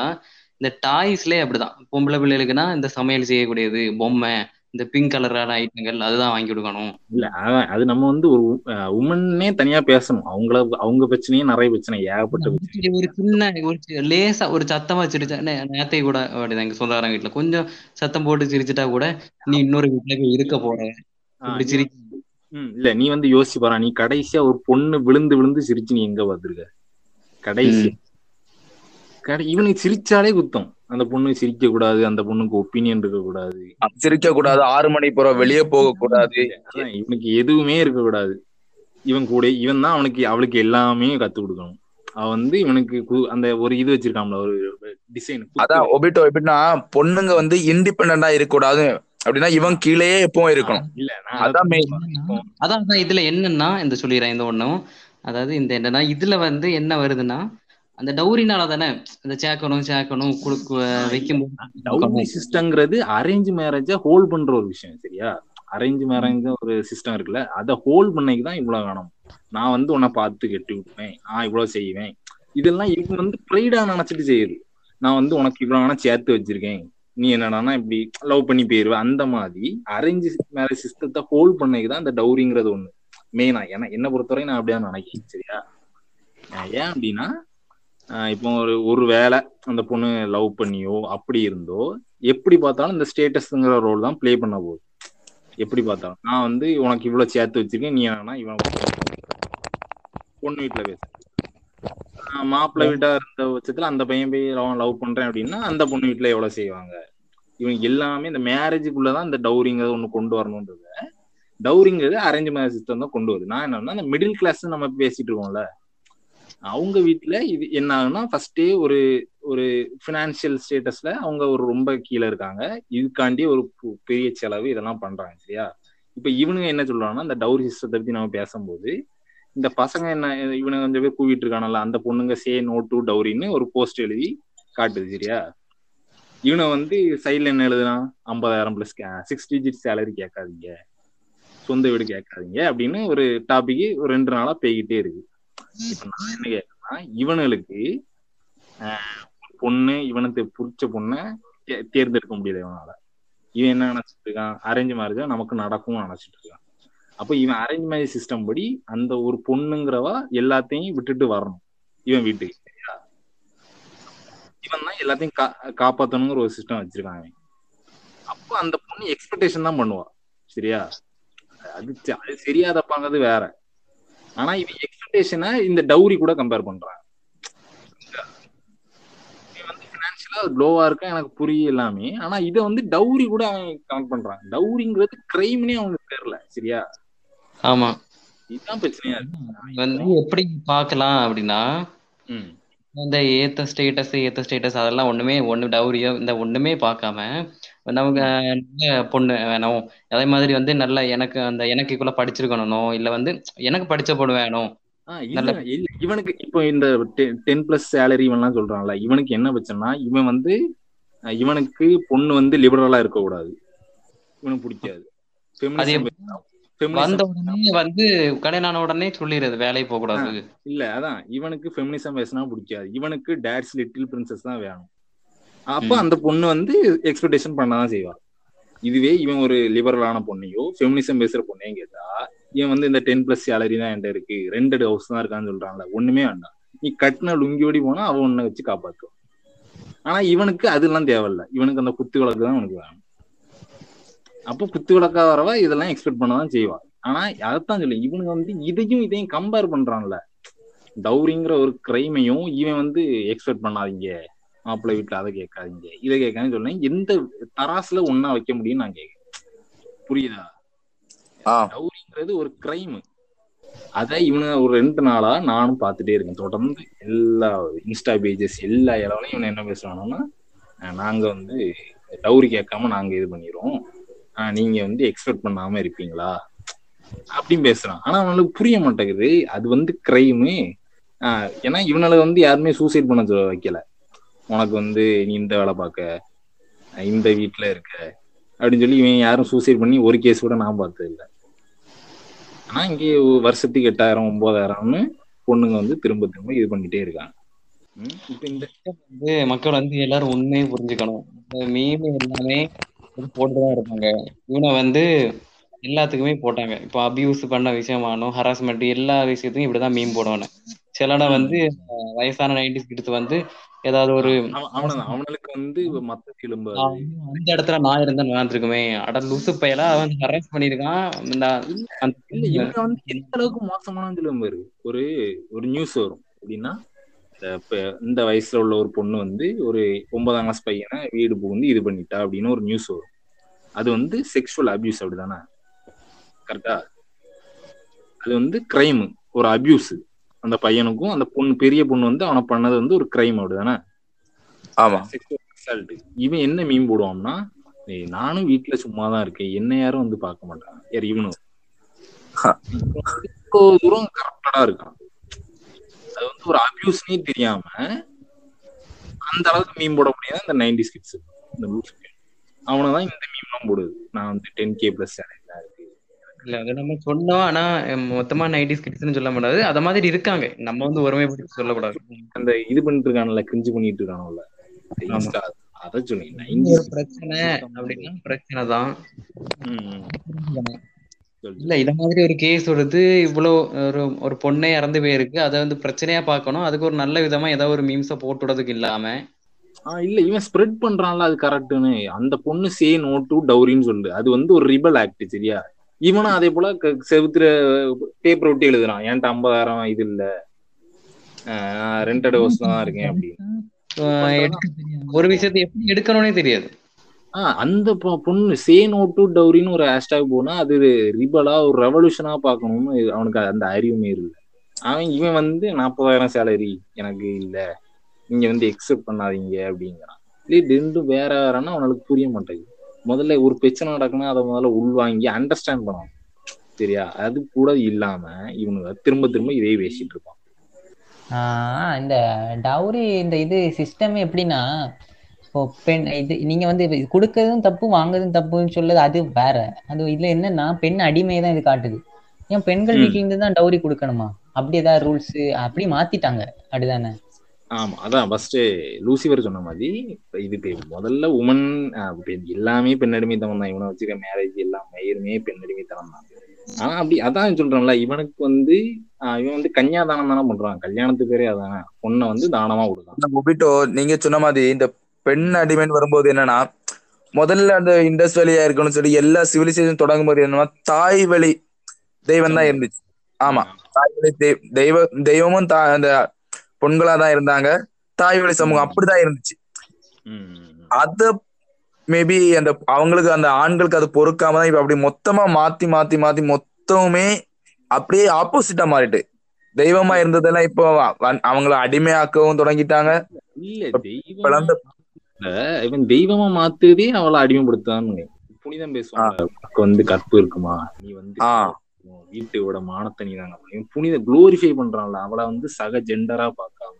இந்த டாய்ஸ்லயே அப்படிதான். பொம்பளை பிள்ளைகளுக்குன்னா இந்த சமையல் செய்யக்கூடியது பொம்மை இந்த பிங்க் கலரான ஐட்டங்கள் அதுதான் வாங்கி கொடுக்கணும். இல்ல அது நம்ம வந்து ஒரு உமன்னே தனியா பேசணும். அவங்கள அவங்க பிரச்சனையே நிறைய பிரச்சனை ஏகப்பட்ட ஒரு சின்ன ஒரு லேசா ஒரு சத்தமா சிரிச்சா நேத்தை கூட அப்படிதான் எங்க சொந்தக்காரங்க வீட்டுல. கொஞ்சம் சத்தம் போட்டு சிரிச்சிட்டா கூட நீ இன்னொரு வீட்டுல போய் இருக்க போற. நீ சிரி இல்ல நீ வந்து யோசிச்சு பாரு. நீ கடைசியா ஒரு பொண்ணு விழுந்து விழுந்து சிரிச்சு நீ எங்க பார்த்திருக்க? கடைசி. கடை இவனுக்கு சிரிச்சாலே குத்தம். அந்த பொண்ணு சிரிக்க கூடாது அந்த பொண்ணுக்கு ஒப்பீனியன் இருக்க கூடாது சிரிக்க கூடாது ஆறு மணி போற வெளியே போக கூடாது இவனுக்கு எதுவுமே இருக்க கூடாது இவன் கூட இவன் தான் அவனுக்கு அவளுக்கு எல்லாமே கத்து கொடுக்கணும். அவன் வந்து இவனுக்கு கு- அந்த ஒரு இது வச்சிருக்கான்ல ஒரு டிசைன் அதான் ஒபிட்டோ எப்படின்னா பொண்ணுங்க வந்து இண்டிபெண்டா இருக்க கூடாது அப்படின்னா இவன் கீழேயே எப்பவும் இருக்கணும். இல்ல அதான் அதான் இதுல என்னன்னா இந்த சொல்லிடுறேன் இந்த ஒண்ணும். அதாவது இந்த என்னன்னா இதுல வந்து என்ன வருதுன்னா அந்த டௌரினால தானே இந்த சேர்க்கணும் சேர்க்கணும் குடுக்கு வைக்கும்போது டவுரி சிஸ்டம்ங்கிறது அரேஞ்ச் மேரேஜ ஹோல்ட் பண்ற ஒரு விஷயம் சரியா? அரேஞ்ச் மேரேஜ் ஒரு சிஸ்டம் இருக்குல்ல அதை ஹோல்ட் பண்ணைக்கு தான் இவ்வளவு வேணும் நான் வந்து உன்னை பார்த்து கட்டி விட்டுவேன் நான் இவ்வளவு செய்வேன். இதெல்லாம் இவங்க வந்து ப்ரைடா நினைச்சிட்டு செய்யுது. நான் வந்து உனக்கு இவ்வளவு வேணா சேர்த்து வச்சிருக்கேன். நீ என்னடான்னா இப்படி லவ் பண்ணி போயிருவ. அந்த மாதிரி அரேஞ்ச் மேரேஜ் சிஸ்டத்தை ஹோல்ட் பண்ணைக்கு தான் இந்த டவுரிங்கிறது ஒண்ணு. மெயினா ஏன்னா என்ன பொறுத்தவரை நான் அப்படியா நினைக்கிறேன் சரியா? ஏன் அப்படின்னா இப்போ ஒரு ஒரு வேலை அந்த பொண்ணு லவ் பண்ணியோ அப்படி இருந்தோ எப்படி பார்த்தாலும் இந்த ஸ்டேட்டஸ்ங்கிற ரோல் தான் ப்ளே பண்ண போகுது. எப்படி பார்த்தாலும். நான் வந்து உனக்கு இவ்வளவு சேர்த்து வச்சிருக்கேன் நீ என்னன்னா இவன் பொண்ணு வீட்டுல பேச. மாப்பிள்ளை வீட்டா இருந்த பட்சத்துல அந்த பையன் போய் அவன் லவ் பண்றேன் அப்படின்னா அந்த பொண்ணு வீட்டுல எவ்வளவு செய்வாங்க? இவங்க எல்லாமே இந்த மேரேஜுக்குள்ளதான் இந்த டவுரிங்கிறத ஒண்ணு கொண்டு வரணுன்றத டவுரிங்கிறது அரேஞ்ச் மேரேஜ் சிஸ்டம் தான் கொண்டு வருது. நான் என்னன்னா இந்த மிடில் கிளாஸ் நம்ம பேசிட்டு இருக்கோம்ல அவங்க வீட்டுல இது என்ன ஆகுன்னா ஃபர்ஸ்டே ஒரு ஒரு ஃபினான்சியல் ஸ்டேட்டஸ்ல அவங்க ஒரு ரொம்ப கீழே இருக்காங்க. இதுக்காண்டி ஒரு பு- பெரிய செலவு இதெல்லாம் பண்றாங்க சரியா? இப்ப இவனுங்க என்ன சொல்றாங்கன்னா இந்த டவுரி சிஸ்டத்தை பத்தி நம்ம பேசும்போது இந்த பசங்க என்ன இவனுங்க கொஞ்சம் பேர் கூவிட்டு இருக்கானல்ல அந்த பொண்ணுங்க சே நோ டு டவுரின்னு ஒரு போஸ்ட் எழுதி காட்டுது சரியா? இவனை வந்து சைட்ல என்ன எழுதுனா ஐம்பதாயிரம் பிளஸ் சிக்ஸ் டிஜிட் சேலரி கேட்காதீங்க. சொந்த வீடு கேட்காதீங்க அப்படின்னு ஒரு டாபிக் ஒரு ரெண்டு நாளா பேய்கிட்டே இருக்கு. இப்ப நான் என்ன கேட்கறேன்னா இவனுங்களுக்கு ஆஹ், பொண்ணு இவனுக்கு பிடிச்ச பொண்ணை தேர்ந்தெடுக்க முடியல இவனால. இவன் என்ன நினைச்சிட்டு இருக்கான்? அரேஞ்ச் மேரேஜ் நமக்கு நடக்கும்னு நினைச்சிட்டு இருக்கான். அப்ப இவன் அரேஞ்ச் மேரேஜ் சிஸ்டம் படி அந்த ஒரு பொண்ணுங்கிறவா எல்லாத்தையும் விட்டுட்டு வரணும். இவன் வீட்டுக்கு சரியா? இவன் தான் எல்லாத்தையும் கா காப்பாத்தணுங்கிற ஒரு சிஸ்டம் வச்சிருக்கான் அவன் அப்போ அந்த பொண்ணு எக்ஸ்பெக்டேஷன் தான் பண்ணுவா. சரியா? அது அது சரியா தப்பாங்கிறது வேற. ஆனா இவன் எக்ஸ்பெக்டேஷனை இந்த டவுரி கூட கம்பேர் பண்றான். வந்து பினான்சியலா லோவா இருக்க எனக்கு புரிய எல்லாமே. ஆனா இதை வந்து டவுரி கூட அவன் கவுண்ட் பண்றான். டவுரிங்கிறது கிரைம்னே அவனுக்கு தெரியல சரியா? ஆமா. இதுதான் பிரச்சனையா இருக்கு. வந்து எப்படி பார்க்கலாம் அப்படின்னா இந்த ஏத்த ஸ்டேட்டஸ் ஏத்த ஸ்டேட்டஸ் அதெல்லாம் ஒண்ணுமே ஒண்ணு டவுரியோ இந்த ஒண்ணுமே பார்க்காம நமக்கு நல்ல பொண்ணு வேணும். அதே மாதிரி வந்து நல்ல எனக்கு அந்த எனக்கு இக்குள்ள படிச்சிருக்கணும் இல்ல வந்து எனக்கு படிச்ச பொண்ணு வேணும். இவனுக்கு இப்போ இந்த டென் பிளஸ் சேலரி இவன்லாம் சொல்றான்ல. இவனுக்கு என்ன பிரச்சனைனா இவன் வந்து இவனுக்கு பொண்ணு வந்து லிபரலா இருக்க கூடாது இவனுக்கு பிடிக்காது. வந்த உடனே வந்து கல்யாணம் உடனே சொல்லிடுறது வேலைக்கு போக கூடாது இல்ல அதான். இவனுக்கு ஃபெமினிசம் பேசினா பிடிக்காது. இவனுக்கு டேட்ஸ் லிட்டில் பிரின்சஸ் தான் வேணும். அப்ப. அந்த பொண்ணு வந்து எக்ஸ்பெக்டேஷன் பண்ணதான் செய்வா. இதுவே இவன் ஒரு லிபரலான பொண்ணையோ ஃபெமினிசம் பேசுற பொண்ணையும் கேட்டா இவன் வந்து இந்த டென் பிளஸ் சேலரி தான் என்கிட்ட இருக்கு ரெண்டட் ஹவுஸ் தான் இருக்கான்னு சொல்றான்ல ஒண்ணுமே வேண்டாம். நீ கட்டின லுங்கியோடி போனா அவன் உன்னை வச்சு காப்பாத்துவான். ஆனா இவனுக்கு அதெல்லாம் தேவையில்ல. இவனுக்கு அந்த குத்து விளக்கு தான் அவனுக்கு வேணும். அப்போ குத்து விளக்கா வரவா இதெல்லாம் எக்ஸ்பெக்ட் பண்ணதான் செய்வா. ஆனா அதைத்தான் சொல்லு இவனுக்கு வந்து இதையும் இதையும் கம்பேர் பண்றான்ல. டவுரிங்கிற ஒரு கிரைமையும் இவன் வந்து எக்ஸ்பெக்ட் பண்ணாதீங்க. மாப்பிள்ளை வீட்டுல அதை கேட்காதீங்க. இதை கேட்காதுன்னு சொன்னேன் எந்த தராசுல ஒன்னா வைக்க முடியும்னு நான் கேட்கிறேன். புரியுதா. டவுரிங்கிறது ஒரு கிரைம் அத இவனு ஒரு ரெண்டு நாளா நானும் பார்த்துட்டே இருக்கேன். தொடர்ந்து எல்லா இன்ஸ்டா பேஜஸ் எல்லா இடத்துலயும் இவன் என்ன பேசுறானுன்னா அஹ் நாங்க வந்து டவுரி கேட்காம நாங்க இது பண்ணிடுவோம் ஆஹ் நீங்க வந்து எக்ஸ்பெக்ட் பண்ணாம இருப்பீங்களா? அப்படின்னு பேசுறான். ஆனா அவனுக்கு புரிய மாட்டேங்குது. அது வந்து கிரைமு ஏன்னா இவனால வந்து யாருமே சூசைட் பண்ண வைக்கல. உனக்கு வந்து நீ இந்த வேலை பார்க்க இந்த வீட்டுல இருக்க அப்படின்னு சொல்லி இவன் யாரும் சூசைட் பண்ணி ஒரு கேஸ் கூட நான் பார்த்தது இல்லை. ஆனா இங்கே வருஷத்துக்கு எட்டாயிரம் ஒன்பதாயிரம்னு பொண்ணுங்க வந்து திரும்ப திரும்ப இது பண்ணிட்டே இருக்காங்க. இப்ப இந்த வந்து மக்கள் வந்து எல்லாரும் உண்மையை புரிஞ்சுக்கணும். மீம் எல்லாமே போட்டுதான் இருப்பாங்க. இவனை வந்து எல்லாத்துக்குமே போட்டாங்க. இப்போ அபியூஸ் பண்ண விஷயமானோ ஹராஸ்மெண்ட் எல்லா விஷயத்துக்கும் இப்படிதான் மீன் போடுவானு. சிலனை வந்து வயசான நைன்டிஸ் கிட்ட வந்து ஏதாவது ஒரு அவனுக்கு வந்து மத்த எலும்பு அந்த இடத்துல நான் இருந்தா வாழ்ந்துருக்குமே அட லூசு பயலா அவன் ஹராஸ் பண்ணிருக்கான். இந்த இவங்க வந்து எந்த அளவுக்கு மோசமான எலும்பு இருக்கு ஒரு ஒரு நியூஸ் வரும். இப்ப இந்த வயசுல உள்ள ஒரு பொண்ணு வந்து ஒரு ஒன்பதாம் கிளாஸ் பையனை வீடு புகுந்து இது பண்ணிட்டா அப்படின்னு ஒரு நியூஸ் வரும். அது வந்து செக்ஷுவல் அபியூஸ் அப்படிதானே? கரெக்டா அது வந்து கிரைம் ஒரு அபியூஸ் அந்த பையனுக்கும் அந்த பொண்ணு பெரிய பொண்ணு வந்து அவனை பண்ணது வந்து ஒரு கிரைம் அப்படிதானே? ஆமா. இவன் என்ன மீன் போடுவான்னா "ஏய், நானும் வீட்டுல சும்மா தான் இருக்கேன். என்ன யாரும் வந்து பார்க்க மாட்டாங்க. யார் இவனும் தூரம் கரெக்டடா இருக்கான். அது வந்து ஒரு அபியூஸ்னே தெரியாம அந்த அளவுக்கு மீன் போட முடியாது. அந்த நைன்டி கிட்ஸ் இந்த அவனை தான் இந்த மீம்லாம் போடுது. நான் வந்து டென் கே பிளஸ் சேனல் இல்ல அது நம்ம சொன்னோம். ஆனா மொத்தமா நைன்டிஸ் கிட்ஸ்னு சொல்ல முடியாது. அத மாதிரி இருக்காங்க. நம்ம வந்து ஒருமைப்படுத்தி சொல்லக்கூடாது. அந்த இது பண்ணிட்டு இருக்கானுல்ல கிரிஞ்சு பண்ணிட்டு. இன்ஸ்டா அதை சொன்னேன் இது 90s ஒரு பிரச்சனை அப்படின்னா பிரச்சனை தான். இல்ல இத மாதிரி ஒரு கேஸ் எடுத்து இவ்வளவு ஒரு ஒரு பொண்ணே இறந்து போயிருக்கு. அதை வந்து பிரச்சனையா பார்க்கணும். அதுக்கு ஒரு நல்ல விதமா ஏதாவது ஒரு மீம்ஸ போட்டு விடுறதுக்கு இல்லாம. இல்ல இவன் ஸ்ப்ரெட் பண்றான்ல அது கரெக்ட்னு அந்த பொண்ணு சே நோ டு டவுரின்னு சொல்லு. அது வந்து ஒரு ரிபல் ஆக்ட் சரியா? இவனும் அதே போல செவுத்துல பேப்பர் ஒட்டி எழுதுறான். என்கிட்ட ஐம்பதாயிரம் இது இல்ல. ரெண்டட் ஹவுஸ்ல தான் இருக்கேன் அப்படின்னு. ஒரு விஷயத்தை எப்படி எடுக்கணும்னே தெரியாது. ஆஹ் அந்த பொண்ணு சே நோ டு டவுரின்னு ஒரு ஹேஷ்டாக் போனா அது ரிபலா ஒரு ரெவல்யூஷனா பார்க்கணும்னு அவனுக்கு அந்த அறிவுமே இல்லை. அவன் இவன் வந்து நாற்பதாயிரம் சேலரி எனக்கு இல்ல. நீங்க வந்து எக்ஸெப்ட் பண்ணாதீங்க அப்படிங்கிறான். ரெண்டும் வேற வேறன்னா அவனுக்கு புரிய மாட்டேங்குது. முதல்ல ஒரு பிரச்சனை நடக்குன்னா அதை முதல்ல உள்வாங்கி அண்டர்ஸ்டாண்ட் பண்ணணும். சரியா? அது கூட இல்லாம இவனுங்க திரும்ப திரும்ப இதே பேசிட்டு இருப்பான் இந்த டவுரி இந்த இது சிஸ்டம் எப்படின்னா இப்போ பெண் இது நீங்க வந்து கொடுக்கறதும் தப்பு வாங்குறதும் தப்புன்னு சொல்லுது அது வேற. அது இதுல என்னன்னா பெண் அடிமையை தான் இது காட்டுது. ஏன் பெண்கள். வீட்ல இருந்து தான் டவுரி கொடுக்கணுமா? அப்படி ஏதாவது ரூல்ஸ் அப்படி மாத்திட்டாங்க. அப்படிதானே? ஆமா அதான் ஃபர்ஸ்ட் லூசிபர் சொன்ன மாதிரி இதுக்கு முதல்ல உமன் எல்லாமே பெண்ணடிமைத்தனம் தான். இவனை வச்சுக்க மேரேஜ் எல்லாம் மயிருமே பெண்ணடிமைத்தனம் தான். ஆனா அப்படி அதான் சொல்றேன்ல இவனுக்கு வந்து இவன் வந்து கன்னியாதானம் தானே பண்றான். கல்யாணத்துக்கு பேரே அதானே. பொண்ணை வந்து தானமா கொடுக்கான் நீங்க சொன்ன மாதிரி இந்த பெண் அடிமைன்னு வரும்போது என்னன்னா முதல்ல அந்த இண்டஸ் வேலையா இருக்கணும்னு சொல்லி எல்லா சிவிலைசேஷன் தொடங்கும் போது என்னன்னா தாய் வழி தெய்வம் தான் இருந்துச்சு. ஆமா. தாய் வழி தெய்- தெய்வ தெய்வமும் அந்த பொண்களா தான் இருந்தாங்க. தாய் வழி சமூகம் அப்படிதான் இருந்துச்சு. அத மேபி அந்த அவங்களுக்கு அந்த ஆண்களுக்கு அது பொறுக்காம தான் இப்ப அப்படி மொத்தமா மாத்தி மாத்தி மாத்தி மொத்தமுமே அப்படியே ஆப்போசிட்டா மாறிட்டு. தெய்வமா இருந்ததெல்லாம் இப்போ அவங்கள அடிமையாக்கவும் தொடங்கிட்டாங்க. இல்ல இவன் தெய்வமா மாத்துதே அவளை அடிமைப்படுத்தான்னு புனிதம் பேசுவாங்க. வந்து கற்பு இருக்குமா? நீ வந்து வீட்டையோட உன் மானத்தை நீ தாங்க புனித குளோரிஃபை பண்றான்ல. அவளை வந்து சக ஜெண்டரா பார்க்காம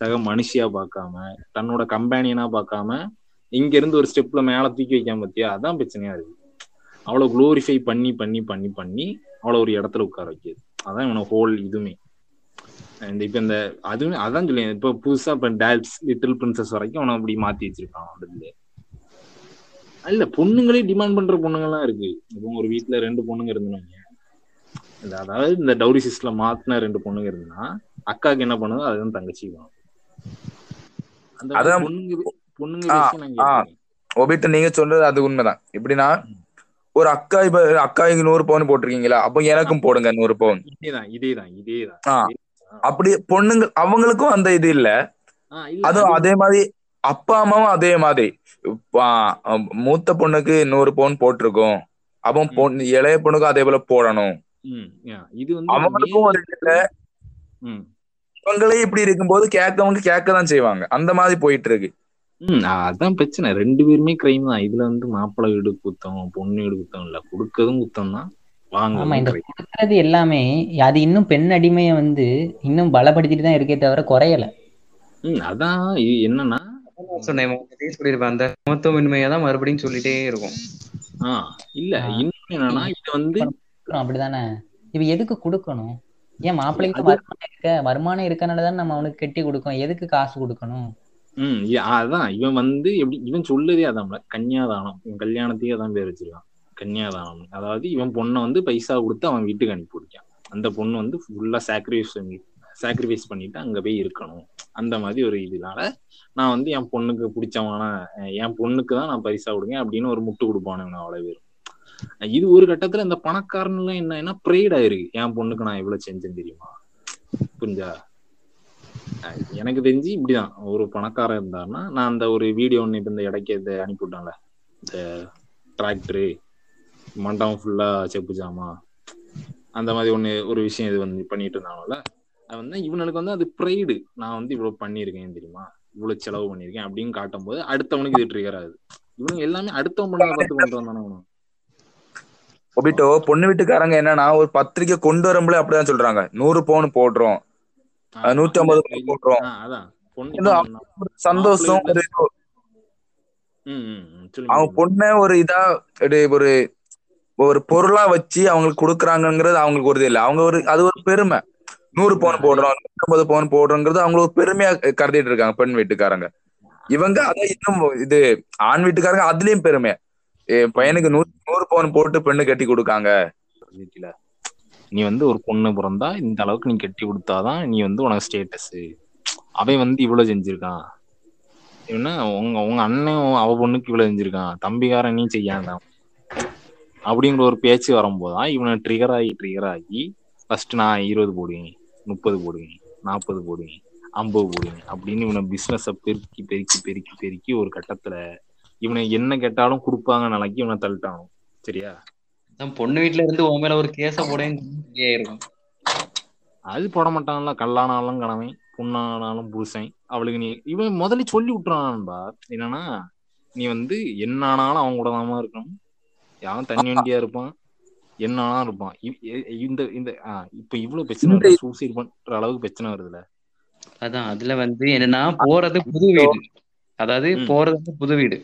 சக மனுஷியா பார்க்காம தன்னோட கம்பேனியனா பார்க்காம இங்க இருந்து ஒரு ஸ்டெப்ல மேல தூக்கி வைக்காம பத்தியா அதான் பிரச்சனையா இருக்கு. அவளை குளோரிஃபை பண்ணி பண்ணி பண்ணி பண்ணி அவளை ஒரு இடத்துல உட்கார வைக்கிது அதான் இவனை ஹோல் இதுமே. இந்த இப்ப இந்த அதுவுமே அதான் சொல்லி இப்ப புதுசா இப்ப டேல்ஸ் லிட்டில் பிரின்சஸ் வரைக்கும் அவனை அப்படி மாத்தி வச்சிருக்கான் அதுல இல்ல பொண்ணுங்களே டிமாண்ட் பண்ற பொண்ணுங்க எல்லாம் இருக்கு. இப்போ ஒரு வீட்டுல ரெண்டு பொண்ணுங்க இருந்தாங்க அதாவது இந்த டவுரி சிஸ்டம்ல மாத்தின ரெண்டு பொண்ணுங்க இருந்தா அக்காக்கு என்ன பண்ணுதோ அதுதான் தங்கச்சி வேணும் அந்த பொண்ணுங்க பொண்ணுங்க ஒபிட்ட நீங்க சொல்றது அது உண்மைதான். எப்படின்னா ஒரு அக்கா இப்ப அக்கா இங்க நூறு பவுன் போட்டிருக்கீங்களா? அப்போ எனக்கும் போடுங்க நூறு பவுன். இதேதான் இதேதான் இதேதான். அப்படி பொண்ணுங்க அவங்களுக்கும் அந்த இது இல்ல. அதுவும் அது- அதே மாதிரி அப்பா அம்மாவும் அதே மாதிரி. மூத்த பொண்ணுக்கு நூறு பவுன் போட்டிருக்கோம். அப்போ பொண்ணு இளைய பொண்ணுக்கும் அதே போல போடணும். இது வந்து அவங்களுக்கும் ஒரு இவங்களே இப்படி இருக்கும்போது கேட்கவங்க கேட்க தான் செய்வாங்க. அந்த மாதிரி போயிட்டு இருக்கு ம் அதான் பிரச்சனை. ரெண்டு பேருமே கிரைம் தான். இதுல வந்து மாப்பிள்ளை வீடு குத்தம் பொண்ணு வீடு குத்தம் இல்ல. கொடுக்கறதும் குத்தம் தான். கொடுக்கறது எல்லாமே அது இன்னும் பெண் அடிமையை வந்து இன்னும் பலப்படுத்திட்டு தான் இருக்கே தவிர குறையல. ம் அதான் என்னன்னா சொன்னேன் சொல்லியிருப்பேன். அந்த சமத்துவமின்மையை தான் மறுபடியும் சொல்லிட்டே இருக்கும். ஆ இல்ல. இன்னும் என்னன்னா இது வந்து கொடுக்கணும் அப்படிதானே? இவ எதுக்கு கொடுக்கணும்? ஏன் மாப்பிள்ளைக்கு வருமானம் இருக்க? வருமானம் இருக்கனால தான் நம்ம அவனுக்கு கட்டி கொடுக்கணும். எதுக்கு காசு கொடுக்கணும்? ம் இ- அதான். இவன் வந்து எப்படி இவன் சொல்லுதே அதான்ல கன்னியாதானம். இவன் கல்யாணத்தையே அதான் பேர் வச்சிருக்கான். கன்னியாதானம். அதாவது இவன் பொண்ணை வந்து பைசா கொடுத்து அவன் வீட்டுக்கு அனுப்பி விடுக்கான் அந்த பொண்ணு வந்து ஃபுல்லா சாக்ரிஃபைஸ் பண்ணி சாக்ரிஃபைஸ் பண்ணிட்டு அங்க போய் இருக்கணும். அந்த மாதிரி ஒரு இதனால நான் வந்து என் பொண்ணுக்கு பிடிச்சவன என் பொண்ணுக்கு தான் நான் பரிசா கொடுங்க அப்படின்னு ஒரு முட்டு கொடுப்பானுங்க அவ்வளவு பேரும். இது ஒரு கட்டத்துல இந்த பணக்காரன் எல்லாம் என்ன ப்ரேட் ஆயிருக்கு. என் பொண்ணுக்கு நான் எவ்வளவு செஞ்சேன் தெரியுமா? புரிஞ்சா? எனக்கு தெரிஞ்சு இப்படிதான். ஒரு பணக்காரன் இருந்தாருன்னா நான் அந்த ஒரு வீடியோ ஒண்ணு இப்ப இந்த இடைக்க இதை அனுப்பிவிட்டான்ல இந்த டிராக்டரு மண்டபம் ஃபுல்லா செப்பு ஜாமா அந்த மாதிரி ஒண்ணு ஒரு விஷயம் இது வந்து பண்ணிட்டு இருந்தாங்கல்ல. அது வந்து இவனுக்கு வந்து அது ப்ரைடு நான் வந்து இவ்வளவு பண்ணியிருக்கேன் தெரியுமா? இவ்வளவு செலவு பண்ணியிருக்கேன் அப்படின்னு காட்டும் போது அடுத்தவனுக்கு இது ட்ரிகர் ஆகுது. இவனுங்க எல்லாமே அடுத்தவன் பண்ண பார்த்து கொண்டு வந்தானே ஒபிட்டோ பொண்ணு வீட்டுக்காரங்க என்னன்னா ஒரு பத்திரிக்கை கொண்டு வரும்போது அப்படிதான் சொல்றாங்க. நூறு பவுன் போடுறோம். நூத்தி ஐம்பது பவுன் போடுறோம். சந்தோஷம் ஒரு அவங்க. பொண்ணை ஒரு இதா ஒரு ஒரு பொருளா வச்சு அவங்களுக்கு கொடுக்குறாங்கங்கிறது அவங்களுக்கு ஒரு இது இல்ல. அவங்க ஒரு அது ஒரு பெருமை. நூறு பவுன் போடுறோம் நூத்தி ஐம்பது பவுன் போடுறோங்கிறது அவங்க ஒரு பெருமையா கருதிட்டு இருக்காங்க பெண் வீட்டுக்காரங்க. இவங்க அதை இன்னும் இது ஆண் வீட்டுக்காரங்க அதுலயும் பெருமை. என் பையனுக்கு நூறு நூறு பவுன் போட்டு பெண்ணு கட்டி கொடுக்காங்க. வீட்டுல. நீ வந்து ஒரு பொண்ணு பிறந்தா இந்த அளவுக்கு நீ கட்டி கொடுத்தாதான் நீ வந்து உனக்கு ஸ்டேட்டஸ் அவன் வந்து இவ்வளவு செஞ்சிருக்கான். என்ன உங்க உங்க அண்ணன் அவ பொண்ணுக்கு இவ்வளவு செஞ்சிருக்கான். தம்பிக்காரன் நீ செய்யாதான் அப்படிங்கிற ஒரு பேச்சு வரும்போதுதான் இவனை ட்ரிகர் ஆகி ட்ரிகர் ஆகி ஃபர்ஸ்ட் நான் இருபது போடுவேன் முப்பது போடுவேன் நாற்பது போடுவேன் ஐம்பது போடுவேன் அப்படின்னு இவனை பிஸ்னஸை பெருக்கி பெருக்கி பெருக்கி பெருக்கி ஒரு கட்டத்துல இவனை என்ன கேட்டாலும் கொடுப்பாங்க நாளைக்கு இவனை தள்ளிட்டான். சரியா? பொண்ணு வீட்டுல இருந்து உன் மேல ஒரு கேஸ போடேன்னு அது போட மாட்டான்ல. கல்லானாலும் கணவன் புண்ணானாலும் புருஷன். அவளுக்கு நீ இவன் முதல்ல சொல்லி விட்டுறான்பா என்னன்னா நீ வந்து என்ன ஆனாலும் அவங்க கூட தாமா இருக்கணும். யாரும் தண்ணி வண்டியா இருப்பான். என்ன ஆனாலும் இருப்பான் இந்த இந்த ஆஹ் இப்ப இவ்வளவு பிரச்சனை சூசைட் பண்ற அளவுக்கு பிரச்சனை வருதுல. அதான் அதுல வந்து என்னன்னா போறது புது வீடு. அதாவது. போறது வந்து புது வீடு.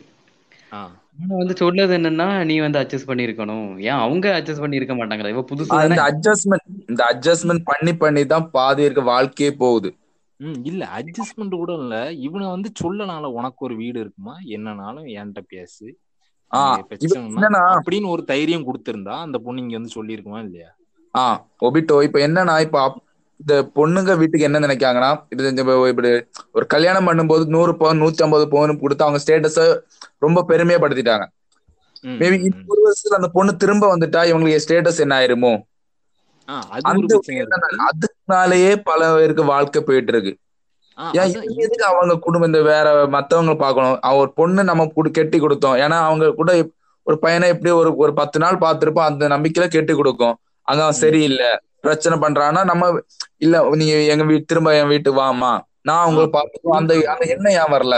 ஆஹ் ஆனா வந்து சொல்றது என்னன்னா நீ வந்து அட்ஜஸ்ட் பண்ணிருக்கணும் ஏன் அவங்க அட்ஜஸ்ட் பண்ணி இருக்க மாட்டாங்களா? இவ புதுசு இந்த அட்ஜஸ்ட்மெண்ட் இந்த அட்ஜஸ்ட்மெண்ட் பண்ணி பண்ணி தான் பாதி இருக்க வாழ்க்கையே போகுது. உம் இல்ல அட்ஜஸ்ட்மெண்ட் கூட இல்ல. இவனை வந்து சொல்லனால உனக்கு ஒரு வீடு இருக்குமா? என்னனாலும் என்கிட்ட பேசு. அப்படின்னு ஒரு தைரியம் கொடுத்திருந்தா அந்த பொண்ணு இங்க வந்து சொல்லியிருக்குமா இல்லையா? ஆஹ் ஒபிட்டோ இப்ப என்னன்னா இப்ப இந்த பொண்ணுங்க வீட்டுக்கு என்ன நினைக்காங்கன்னா இது இப்படி ஒரு கல்யாணம் பண்ணும்போது நூறு பவுன் நூத்தி ஐம்பது பவுன் கொடுத்து அவங்க ஸ்டேட்டஸ ரொம்ப பெருமையப்படுத்திட்டாங்க. ம், மேபி. ஒரு வருஷத்துல அந்த பொண்ணு திரும்ப வந்துட்டா இவங்களுக்கு ஸ்டேட்டஸ் என்ன ஆயிருமோ? அதுக்குனாலயே பல பேருக்கு வாழ்க்கை போயிட்டு இருக்கு எதுக்கு அவங்க குடும்பம் இந்த வேற மத்தவங்க பார்க்கணும்? அவ ஒரு பொண்ணு நம்ம குடு கெட்டி கொடுத்தோம். ஏன்னா அவங்க கூட ஒரு பையனை எப்படி ஒரு ஒரு பத்து நாள் பார்த்திருப்போம். அந்த நம்பிக்கையில கெட்டி கொடுக்கும். அங்க அவன். சரியில்லை. பிரச்சனை பண்றான்னா நம்ம இல்ல நீங்க எங்க வீட்டு திரும்ப என் வீட்டுக்கு வாமா நான் உங்களை பார்த்துக்கோ அந்த அந்த எண்ணம் ஏன் வரல?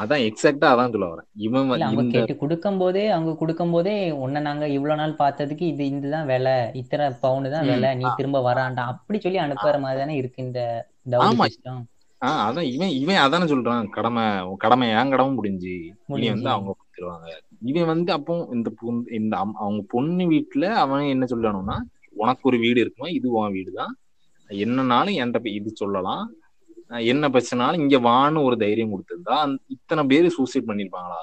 அதான் எக்ஸாக்டா அதான் சொல்ல வரேன். இவன் அவங்க இந்த கேட்டு கொடுக்கும் போதே அவங்க கொடுக்கும் போதே உன்னை நாங்க இவ்வளவு நாள் பார்த்ததுக்கு இது இதுதான் விலை. இத்தனை பவுனு தான். விலை. நீ திரும்ப வரான்டா. அப்படி சொல்லி அனுப்புற மாதிரி தானே இருக்கு இந்த டவுரி ஆமா. சிஸ்டம் ஆ அதான் இவன் இவன் அதானே சொல்றான். கடமை கடமை என் கடமை முடிஞ்சு? இனி. வந்து அவங்க கொடுத்துருவாங்க. இவன் வந்து அப்போ இந்த இந்த அவங்க பொண்ணு வீட்டுல அவன் என்ன சொல்லணும்னா உனக்கு ஒரு வீடு இருக்குமா? இது உன் வீடு தான் என்னன்னாலும் என்கிட்ட இது சொல்லலாம். என்ன பிரச்சனாலும் இங்க வான்னு ஒரு தைரியம் கொடுத்திருந்தா இத்தனை பேரு சூசைட் பண்ணிருப்பாங்களா?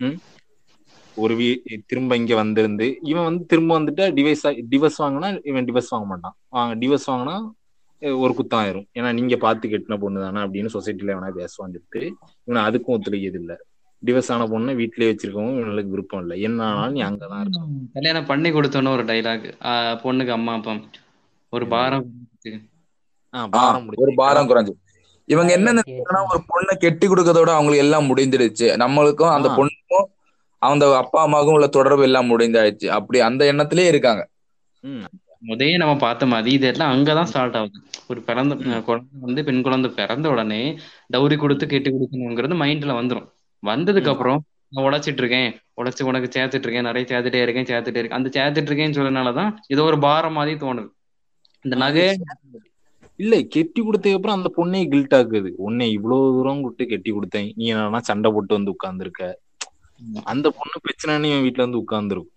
ம்? ஒரு வீ திரும்ப இங்க வந்திருந்து இவன் வந்து திரும்ப வந்துட்டா டிவைஸ் டிவர்ஸ் வாங்கினா இவன் டிவர்ஸ் வாங்க மாட்டான். வாங்க டிவர்ஸ் வாங்கினா ஒரு குத்தம் ஆயிரும். ஏன்னா நீங்க பாத்து கெட்டின பொண்ணு தானே அப்படின்னு சொசைட்டில வேணா பேசுவான்னு இவனை அதுக்கும் ஒத்துழைக்கிறது இல்ல. டிவர்ஸ் ஆன பொண்ணை வீட்டிலேயே வச்சிருக்கவும் இவனுக்கு விருப்பம் இல்லை. என்ன ஆனாலும் நீ அங்கதான் இருக்கணும் கல்யாணம் பண்ணி கொடுத்தோன்னு ஒரு டைலாக் பொண்ணுக்கு அம்மா அப்பா ஒரு பாரம் ஒரு பாரம் குறைஞ்சு. இவங்க என்ன நினைக்கிறாங்கன்னா ஒரு பொண்ணை கெட்டி கொடுக்கறதோட அவங்களுக்கு எல்லாம் முடிஞ்சிடுச்சு நம்மளுக்கும் அந்த. பொண்ணுக்கும் அந்த அப்பா அம்மாவுக்கும் உள்ள தொடர்பு எல்லாம் முடிஞ்சாயிடுச்சு அப்படி அந்த எண்ணத்திலே இருக்காங்க. முதே நம்ம பார்த்த மாதிரி இதெல்லாம் அங்கதான் ஸ்டார்ட் ஆகுது. ஒரு பிறந்த. குழந்தை வந்து பெண் குழந்தை பிறந்த உடனே டவுரி கொடுத்து கெட்டி கொடுக்கணுங்கிறது மைண்ட்ல வந்துரும். வந்ததுக்கு. அப்புறம் நான் உழைச்சிட்டு இருக்கேன். உழைச்சு உனக்கு சேர்த்துட்டு இருக்கேன். நிறைய சேர்த்துட்டே இருக்கேன் சேர்த்துட்டே இருக்கேன். அந்த சேர்த்துட்டு இருக்கேன்னு சொல்லனாலதான் இது ஒரு பாரம் மாதிரி தோணுது. இந்த நகை இல்ல கெட்டி கொடுத்ததுக்கு அப்புறம் அந்த பொண்ணே கில்ட் ஆக்குது. உன்னை இவ்வளவு தூரம் விட்டு கெட்டி கொடுத்தேன். நீ என்னன்னா சண்டை போட்டு வந்து உட்கார்ந்துருக்க? அந்த பொண்ணு பிரச்சனைன்னு இவன் வீட்டுல வந்து உட்கார்ந்துருக்கும்.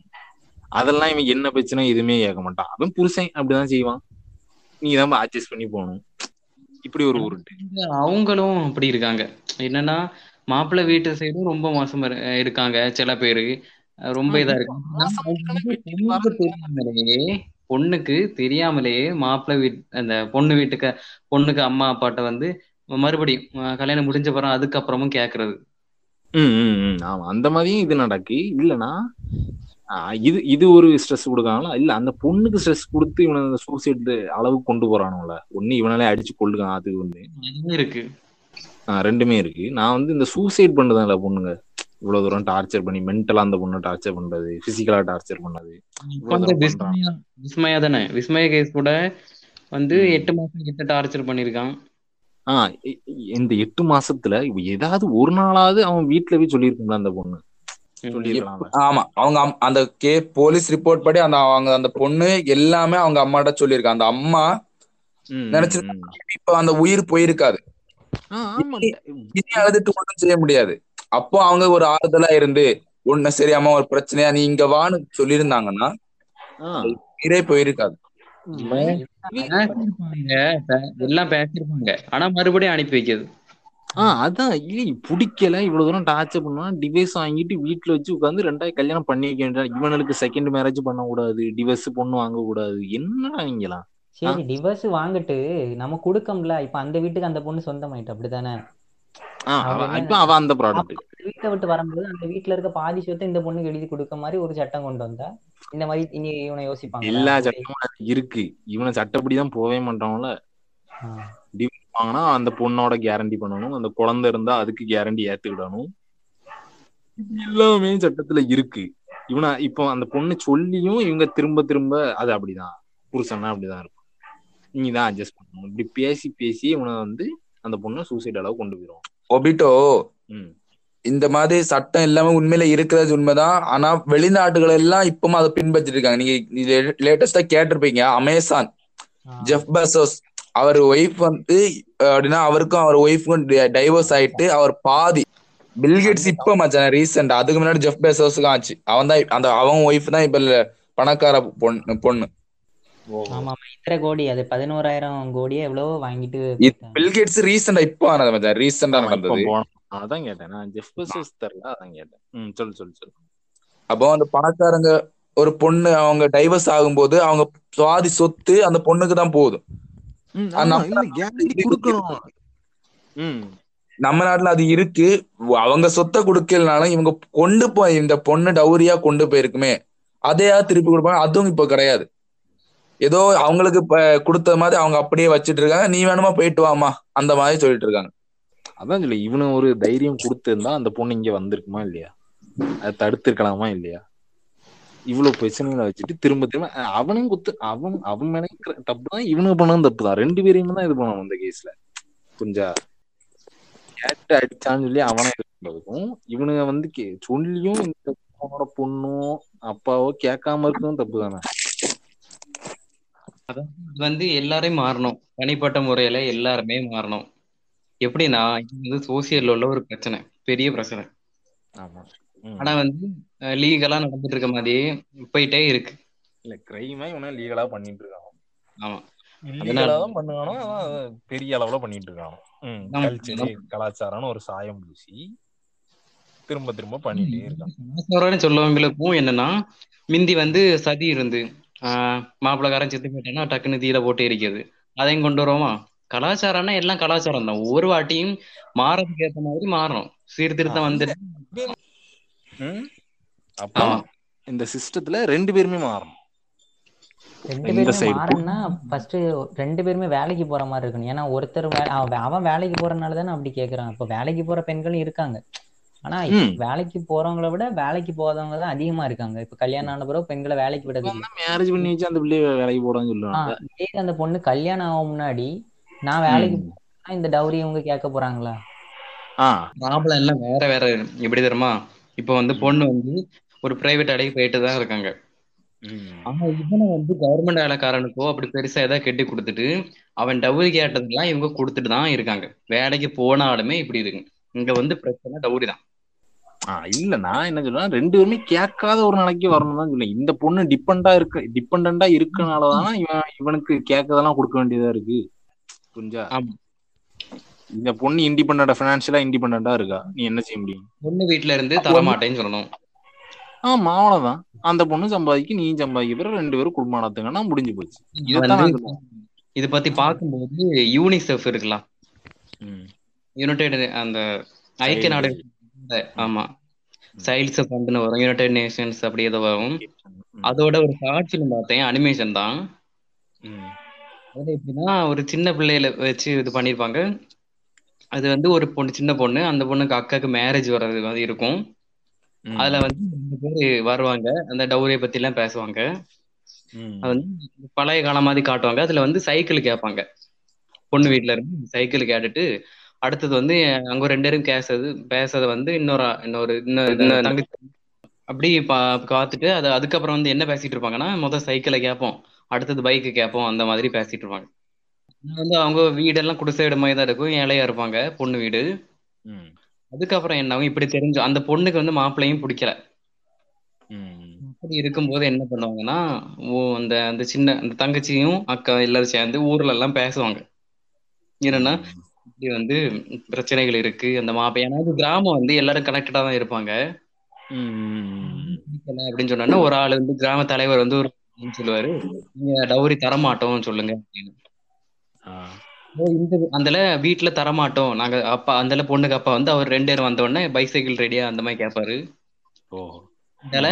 அதெல்லாம் இவன் என்ன பிரச்சனை எதுவுமே கேட்க மாட்டான். அவன் புருஷன் அப்படிதான் செய்வான். நீ தான் அட்ஜஸ்ட் பண்ணி போகணும். இப்படி ஒரு உருட்டு. அவங்களும் அப்படி இருக்காங்க. என்னன்னா மாப்பிள்ளை வீட்டு சைடும் ரொம்ப மோசமா இரு- இருக்காங்க சில பேரு. ரொம்ப இதா கெட்டி பொண்ணுக்கு தெரியாமலே பொண்ணுக்கு தெரியாமலேயே மாப்பிள்ளை வீட் அந்த பொண்ணு வீட்டுக்கு பொண்ணுக்கு அம்மா அப்பாட்ட வந்து மறுபடியும் கல்யாணம் முடிஞ்ச பிறகு அதுக்கப்புறமும் கேக்குறது. ஆமா அந்த மாதிரியும் இது நடக்கு. இல்லனா ஆஹ் இது இது ஒரு ஸ்ட்ரெஸ் கொடுக்காங்களா இல்ல அந்த பொண்ணுக்கு ஸ்ட்ரெஸ் கொடுத்து இவனை சூசைட் அளவுக்கு கொண்டு போறானுங்கள? ஒண்ணு இவனாலே அடிச்சு கொள்ளுக்கான் அது ஒண்ணு. இருக்கு. ரெண்டுமே இருக்கு. நான் வந்து இந்த சூசைட் பண்ணதுல பொண்ணுங்க. இவ்வளவு தூரம் டார்ச்சர் பண்ணி மென்டலா அந்த பொண்ணு டார்ச்சர் பண்றது பிசிக்கலா டார்ச்சர் பண்ணது. விஸ்மயா தானே? விஸ்மய கேஸ் கூட வந்து. எட்டு மாசம் கிட்ட டார்ச்சர் பண்ணிருக்கான். ஆஹ் இந்த எட்டு மாசத்துல ஏதாவது ஒரு நாளாவது அவன் வீட்டுல போய் சொல்லியிருக்கும்ல அந்த பொண்ணு. ஆமா. அவங்க அம்- அந்த கே போலீஸ் ரிப்போர்ட் படி அந்த அவங்க அந்த பொண்ணு எல்லாமே அவங்க அம்மாட்ட சொல்லியிருக்காங்க அந்த அம்மா ம், ம், நினைச்சு ம். இப்ப அந்த உயிர் போயிருக்காது. அழுதுட்டு ஒண்ணும் செய்ய முடியாது. அப்போ அவங்க ஒரு ஆறுதலா இருந்து ஒண்ணு சரி அம்மா ஒரு பிரச்சனையா நீ இங்க வான்னு சொல்லியிருந்தாங்கன்னா உயிரே போயிருக்காது. எல்லாம் பேசியிருப்பாங்க. ஆனா மறுபடியும் அனுப்பி வைக்கிறது. ஆஹ் அதான். இல்லை பிடிக்கல. இவ்வளவு தூரம் டார்ச்சர் பண்ணுவா டிவைஸ் வாங்கிட்டு வீட்டுல வச்சு உட்காந்து ரெண்டாவது கல்யாணம் பண்ணி வைக்க இவனுக்கு செகண்ட் மேரேஜ் பண்ண கூடாது டிவைஸ் பொண்ணு வாங்க கூடாது என்னடா நீங்களாம் சரி டிவர்ஸ் வாங்கிட்டு நம்ம கொடுக்கம்ல இப்ப அந்த வீட்டுக்கு அந்த பொண்ணு சொந்தமாயிட்டு அப்படிதானே அந்த வீட்டை விட்டு வரும்போது அந்த வீட்டுல இருக்க பாதி சொத்தை இந்த பொண்ணுக்கு எழுதி கொடுக்க மாதிரி ஒரு சட்டம் கொண்டு வந்தா இந்த மாதிரி இனி இவனை யோசிப்பாங்க எல்லா சட்டமும் இருக்கு. இவனை சட்டப்படிதான் போகவே மாட்டான்ல வாங்கினா அந்த பொண்ணோட கேரண்டி பண்ணணும். அந்த குழந்தை இருந்தா அதுக்கு கேரண்டி ஏத்துக்கிடணும். எல்லாமே சட்டத்துல இருக்கு. இவனை இப்போ அந்த பொண்ணு சொல்லியும் இவங்க திரும்ப திரும்ப அது அப்படிதான். புருஷன்னா அப்படிதான் இருக்கும். நீங்க தான் அட்ஜஸ்ட் பண்ணணும். இப்படி பேசி பேசி இவனை வந்து அந்த பொண்ணை சூசைட் அளவு கொண்டு போயிடும் ஒபிட்டோ இந்த மாதிரி சட்டம் எல்லாமே உண்மையில இருக்கிறது உண்மைதான். ஆனா வெளிநாட்டுகள் எல்லாம் இப்பவும் அதை பின்பற்றிட்டு இருக்காங்க நீங்க லேட்டஸ்டா கேட்டிருப்பீங்க. அமேசான் ஜெஃப் பெசோஸ் அவர் ஒய்ஃப் வந்து அப்படின்னா அவருக்கும் அவர் ஒய்ஃபுக்கும் டைவர்ஸ் ஆயிட்டு அவர் பாதி. பில்கேட்ஸ் இப்ப மச்சான் ரீசெண்ட் அதுக்கு முன்னாடி ஜெஃப் பெசோஸ்க்கு ஆச்சு. அவன் தான் அந்த அவன் ஒய்ஃப் தான் இப்ப பணக்கார பொண்ணு பொண்ணு. ஆமா இத்தனை கோடி அது பதினோராயிரம் கோடியே எவ்வளவோ வாங்கிட்டு. பில்கேட்ஸ் ரீசெண்டா இப்ப ஆனது மச்சான். ரீசெண்டா நடந்தது. போனோம். அதான் கேட்டேன். நான் ஜெஃப் பெசோஸ் தெரியல அதான் கேட்டேன். ம் சொல்லு சொல்லு சொல்லு. அப்போ அந்த பணக்காரங்க ஒரு பொண்ணு அவங்க டைவர்ஸ் ஆகும்போது அவங்க சுவாதி சொத்து அந்த பொண்ணுக்கு தான் போகுது ம், ஆனா, ஆமா, இல்ல கேரண்டி கொடுக்கணும். ம். நம்ம நாட்டுல அது இருக்கு. அவங்க சொத்தை கொடுக்கலனாலும் இவங்க கொண்டு போய் இந்த பொண்ணு டவுரியா கொண்டு போயிருக்குமே. அதையா திருப்பி கொடுப்பாங்க. அதுவும் இப்ப கிடையாது. ஏதோ அவங்களுக்கு கொடுத்த மாதிரி அவங்க அப்படியே வச்சிட்டு இருக்காங்க நீ வேணுமா போயிட்டு வாமா அந்த மாதிரி சொல்லிட்டு இருக்காங்க அதான் சொல்லி இவனு ஒரு தைரியம் கொடுத்திருந்தா அந்த பொண்ணு இங்க வந்திருக்குமா இல்லையா? அதை தடுத்திருக்கலாமா இல்லையா? இவ்வளவு பிரச்சனைகளை வச்சுட்டு திரும்ப திரும்ப அவனையும் குத்து அவன் அவன் நினைக்கிற தப்பு தான் இவனுக்கு பண்ணதும் தப்பு தான். ரெண்டு பேரையும் தான் இது பண்ணணும் இந்த கேஸ்ல புரிஞ்சா கேட்டு அடிச்சான்னு சொல்லி அவனை இது இவனுங்க வந்து கே- சொல்லியும் இந்த பொண்ணோட பொண்ணும் அப்பாவோ கேட்காம இருக்கும் தப்பு தானே. இது வந்து எல்லாரையும் மாறணும். தனிப்பட்ட முறையில எல்லாருமே மாறணும். எப்படின்னா இது வந்து சோசியல்ல உள்ள ஒரு பிரச்சனை. பெரிய பிரச்சனை. ஆமா. ம். ஆனா வந்து லீகலா நடந்துட்டு இருக்க மாதிரியே போயிட்டே இருக்கு. இல்ல கிரைமா இவனை லீகலா பண்ணிட்டு இருக்கான் ஆமா. இல்லீகலா தான் பண்ணுவானோ ஆனா அது பெரிய அளவுல பண்ணிட்டு இருக்கான் ம். கல்ச்சர் கலாச்சாரம்னு ஒரு சாயம் பூசி திரும்ப திரும்ப பண்ணிட்டே இருக்கான் கலாச்சாரம்னு சொல்லவங்களுக்கும் என்னன்னா மிந்தி வந்து சதி இருந்து மாப்பிள்ளக்காரன் செத்து போயிட்டான்னா டக்குன்னு தீயில போட்டு எரிக்கிறது. அதையும் கொண்டு வருவோமா? கலாச்சாரம்னா எல்லாம் கலாச்சாரம் தான். ஒவ்வொரு வாட்டியும் மாறதுக்கு ஏத்த மாதிரி மாறணும். சீர்திருத்தம் வந்து ம்? அப்போ ஆமா. இந்த சிஸ்டத்துல ரெண்டு பேருமே மாறணும். ரெண்டு பேருமே மாறணும்னா ஃபர்ஸ்ட் ரெண்டு பேருமே வேலைக்கு போற மாதிரி இருக்கணும். ஏன்னா ஒருத்தர் அவன் வேலைக்கு போறதுனால தானே அப்படி கேக்குறான். இப்ப வேலைக்கு போற பெண்களும் இருக்காங்க. ஆனா. வேலைக்கு போறவங்கள விட வேலைக்கு போகாதவங்க தான் அதிகமா இருக்காங்க. இப்ப கல்யாணம் ஆன பிறகு பெண்களை வேலைக்கு விடுறது இல்ல மேரேஜ் பண்ணி வச்சு அந்த பிள்ளைய வேலைக்கு போடான்னு ஆஹ் சொல்லுவாங்க அந்த பொண்ணு கல்யாணம் ஆகும் முன்னாடி நான் வேலைக்கு இந்த டவுரி இவங்க கேட்க போறாங்களா? ஆ. ப்ராப்ளம் எல்லாம் வேற வேற எப்படி தெரியுமா? இப்போ வந்து பொண்ணு வந்து ஒரு பிரைவேட் வேலைக்கு போயிட்டு தான் இருக்காங்க. ஆனா இவனை வந்து கவர்மெண்ட் வேலைக்காரனுக்கோ அப்படி பெருசா ஏதாவது கெட்டி கொடுத்துட்டு அவன் டவுரி கேட்டதெல்லாம் இவங்க கொடுத்துட்டு தான் இருக்காங்க. வேலைக்கு போனாலுமே இப்படி இருக்கு. இங்க வந்து பிரச்சனை டவுரி தான். ஆ, இல்ல நான் என்ன சொல்றேன் ரெண்டு பேருமே கேட்காத ஒரு நாளைக்கு வரணும் தான் சொல்லேன் இந்த பொண்ணு டிபெண்டா இருக்க டிபெண்டா இருக்கனாலதான் இவன் இவனுக்கு கேட்கறதெல்லாம் கொடுக்க வேண்டியதா இருக்கு. புரிஞ்சா. இந்த பொண்ணு இண்டிபெண்டா பினான்சியலா இண்டிபெண்டா இருக்கா? நீ என்ன செய்ய முடியும்? பொண்ணு வீட்டுல இருந்து தரமாட்டேன்னு சொல்லணும். ஆமா அவ்வளவுதான். அந்த பொண்ணு சம்பாதிக்க நீ சம்பாதிக்க பிறகு ரெண்டு பேரும் குடும்பம் நடத்துங்கன்னா முடிஞ்சு போச்சு. இத பத்தி பார்க்கும்போது யூனிசெஃப் இருக்கலாம். யுனைடெட் அந்த ஐக்கிய நாடு ஆமா. சைல்ட்ஸ் ஃபண்ட்னு வரும். யுனைடெட் நேஷன்ஸ் அப்படி ஏதோ வரும். அதோட ஒரு காட்சியில பார்த்தேன். அனிமேஷன் தான். அது எப்படின்னா ஒரு சின்ன பிள்ளையில வச்சு இது பண்ணிருப்பாங்க அது வந்து ஒரு பொண்ணு சின்ன பொண்ணு. அந்த பொண்ணுக்கு அக்காக்கு மேரேஜ் வர்றது மாதிரி இருக்கும். அதுல வந்து ரெண்டு பேரு வருவாங்க. அந்த டவுரியை பத்தி எல்லாம் பேசுவாங்க. அது வந்து பழைய காலம் மாதிரி காட்டுவாங்க. அதுல வந்து சைக்கிள் கேட்பாங்க. பொண்ணு வீட்ல இருந்து சைக்கிள் கேட்டுட்டு அடுத்தது வந்து அங்க ரெண்டு பேரும் பேசுறது பேசுறத வந்து இன்னொரு இன்னொரு இன்னொரு அப்படி பா காத்துட்டு அது அதுக்கப்புறம் வந்து என்ன பேசிட்டு இருப்பாங்கன்னா முதல் சைக்கிளை கேட்போம் அடுத்தது பைக்கு கேட்போம் அந்த மாதிரி பேசிட்டு இருப்பாங்க. வந்து அவங்க வீடெல்லாம் குடிசை வீடு மாதிரி தான் இருக்கும் ஏழையா இருப்பாங்க பொண்ணு வீடு. அதுக்கப்புறம் என்ன இப்படி தெரிஞ்சு அந்த பொண்ணுக்கு வந்து மாப்பிள்ளையும் பிடிக்கல. அப்படி இருக்கும்போது என்ன பண்ணுவாங்கன்னா ஓ அந்த அந்த சின்ன அந்த தங்கச்சியும் அக்கா எல்லாரும் சேர்ந்து ஊர்ல எல்லாம் பேசுவாங்க. என்னன்னா இப்படி வந்து பிரச்சனைகள் இருக்கு. அந்த மாப்பை ஏன்னா கிராமம் வந்து எல்லாரும் கனெக்டடா தான் இருப்பாங்க. அப்படின்னு சொன்னா ஒரு ஆள் வந்து கிராம தலைவர் வந்து ஒரு சொல்லுவாரு. நீங்க டவுரி தரமாட்டோம் சொல்லுங்க அப்படின்னு. இந்த அந்தல வீட்டுல தரமாட்டோம். நாங்க அப்பா அந்தல பொண்ணுக்கு அப்பா வந்து அவர் ரெண்டு பேரும் வந்த உடனே பைசைக்கிள் ரெடியா அந்த மாதிரி கேட்பாரு இல்ல,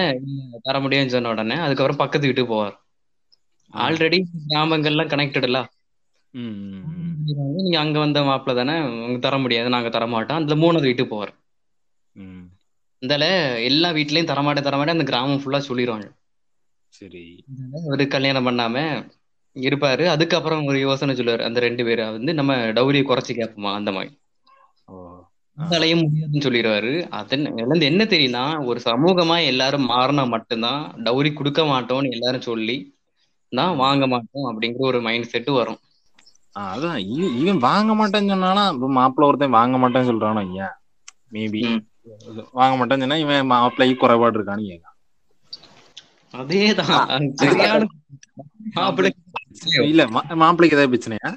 தர முடியும்னு சொன்ன உடனே அதுக்கப்புறம் பக்கத்து வீட்டுக்கு போவார். ஆல்ரெடி கிராமங்கள்லாம் கனெக்டட்ல. நீங்க அங்க வந்த மாப்பிள்ள தானே உங்க தர முடியாது நாங்க தர மாட்டோம் அந்த மூணாவது வீட்டுக்கு போவார். ம். இந்தால எல்லா வீட்லயும் தரமாட்டேன் தரமாட்டேன் அந்த கிராமம் ஃபுல்லா சொல்லிடுவாங்க சரி. அவரு கல்யாணம் பண்ணாம இருப்பாரு. அதுக்கப்புறம் ஒரு யோசனை சொல்லுவாரு அந்த ரெண்டு பேரும் வந்து நம்ம டவுரியை குறைச்சு கேட்போமா அந்த மாதிரி. அந்தாலையும் முடியாதுன்னு சொல்லிடுவாரு. அதன் இதுல இருந்து என்ன தெரியும்னா ஒரு சமூகமா எல்லாரும் மாறினா மட்டும்தான் டவுரி கொடுக்க மாட்டோம்னு எல்லாரும் சொல்லி தான் வாங்க மாட்டோம் அப்படிங்கிற ஒரு மைண்ட் செட் வரும். அதான். இவன் வாங்க மாட்டேன்னு சொன்னானா மாப்பிள்ள ஒருத்தன் வாங்க மாட்டேன்னு சொல்றானோ ஐயா? மேபி. வாங்க மாட்டேன்னு சொன்னா இவன் மாப்பிள்ளைக்கு குறைபாடு இருக்கான்னு கேட்கான் அதேதான். இல்ல மாப்பிள்ளைக்கு ஏதாவது பிரச்சனையா?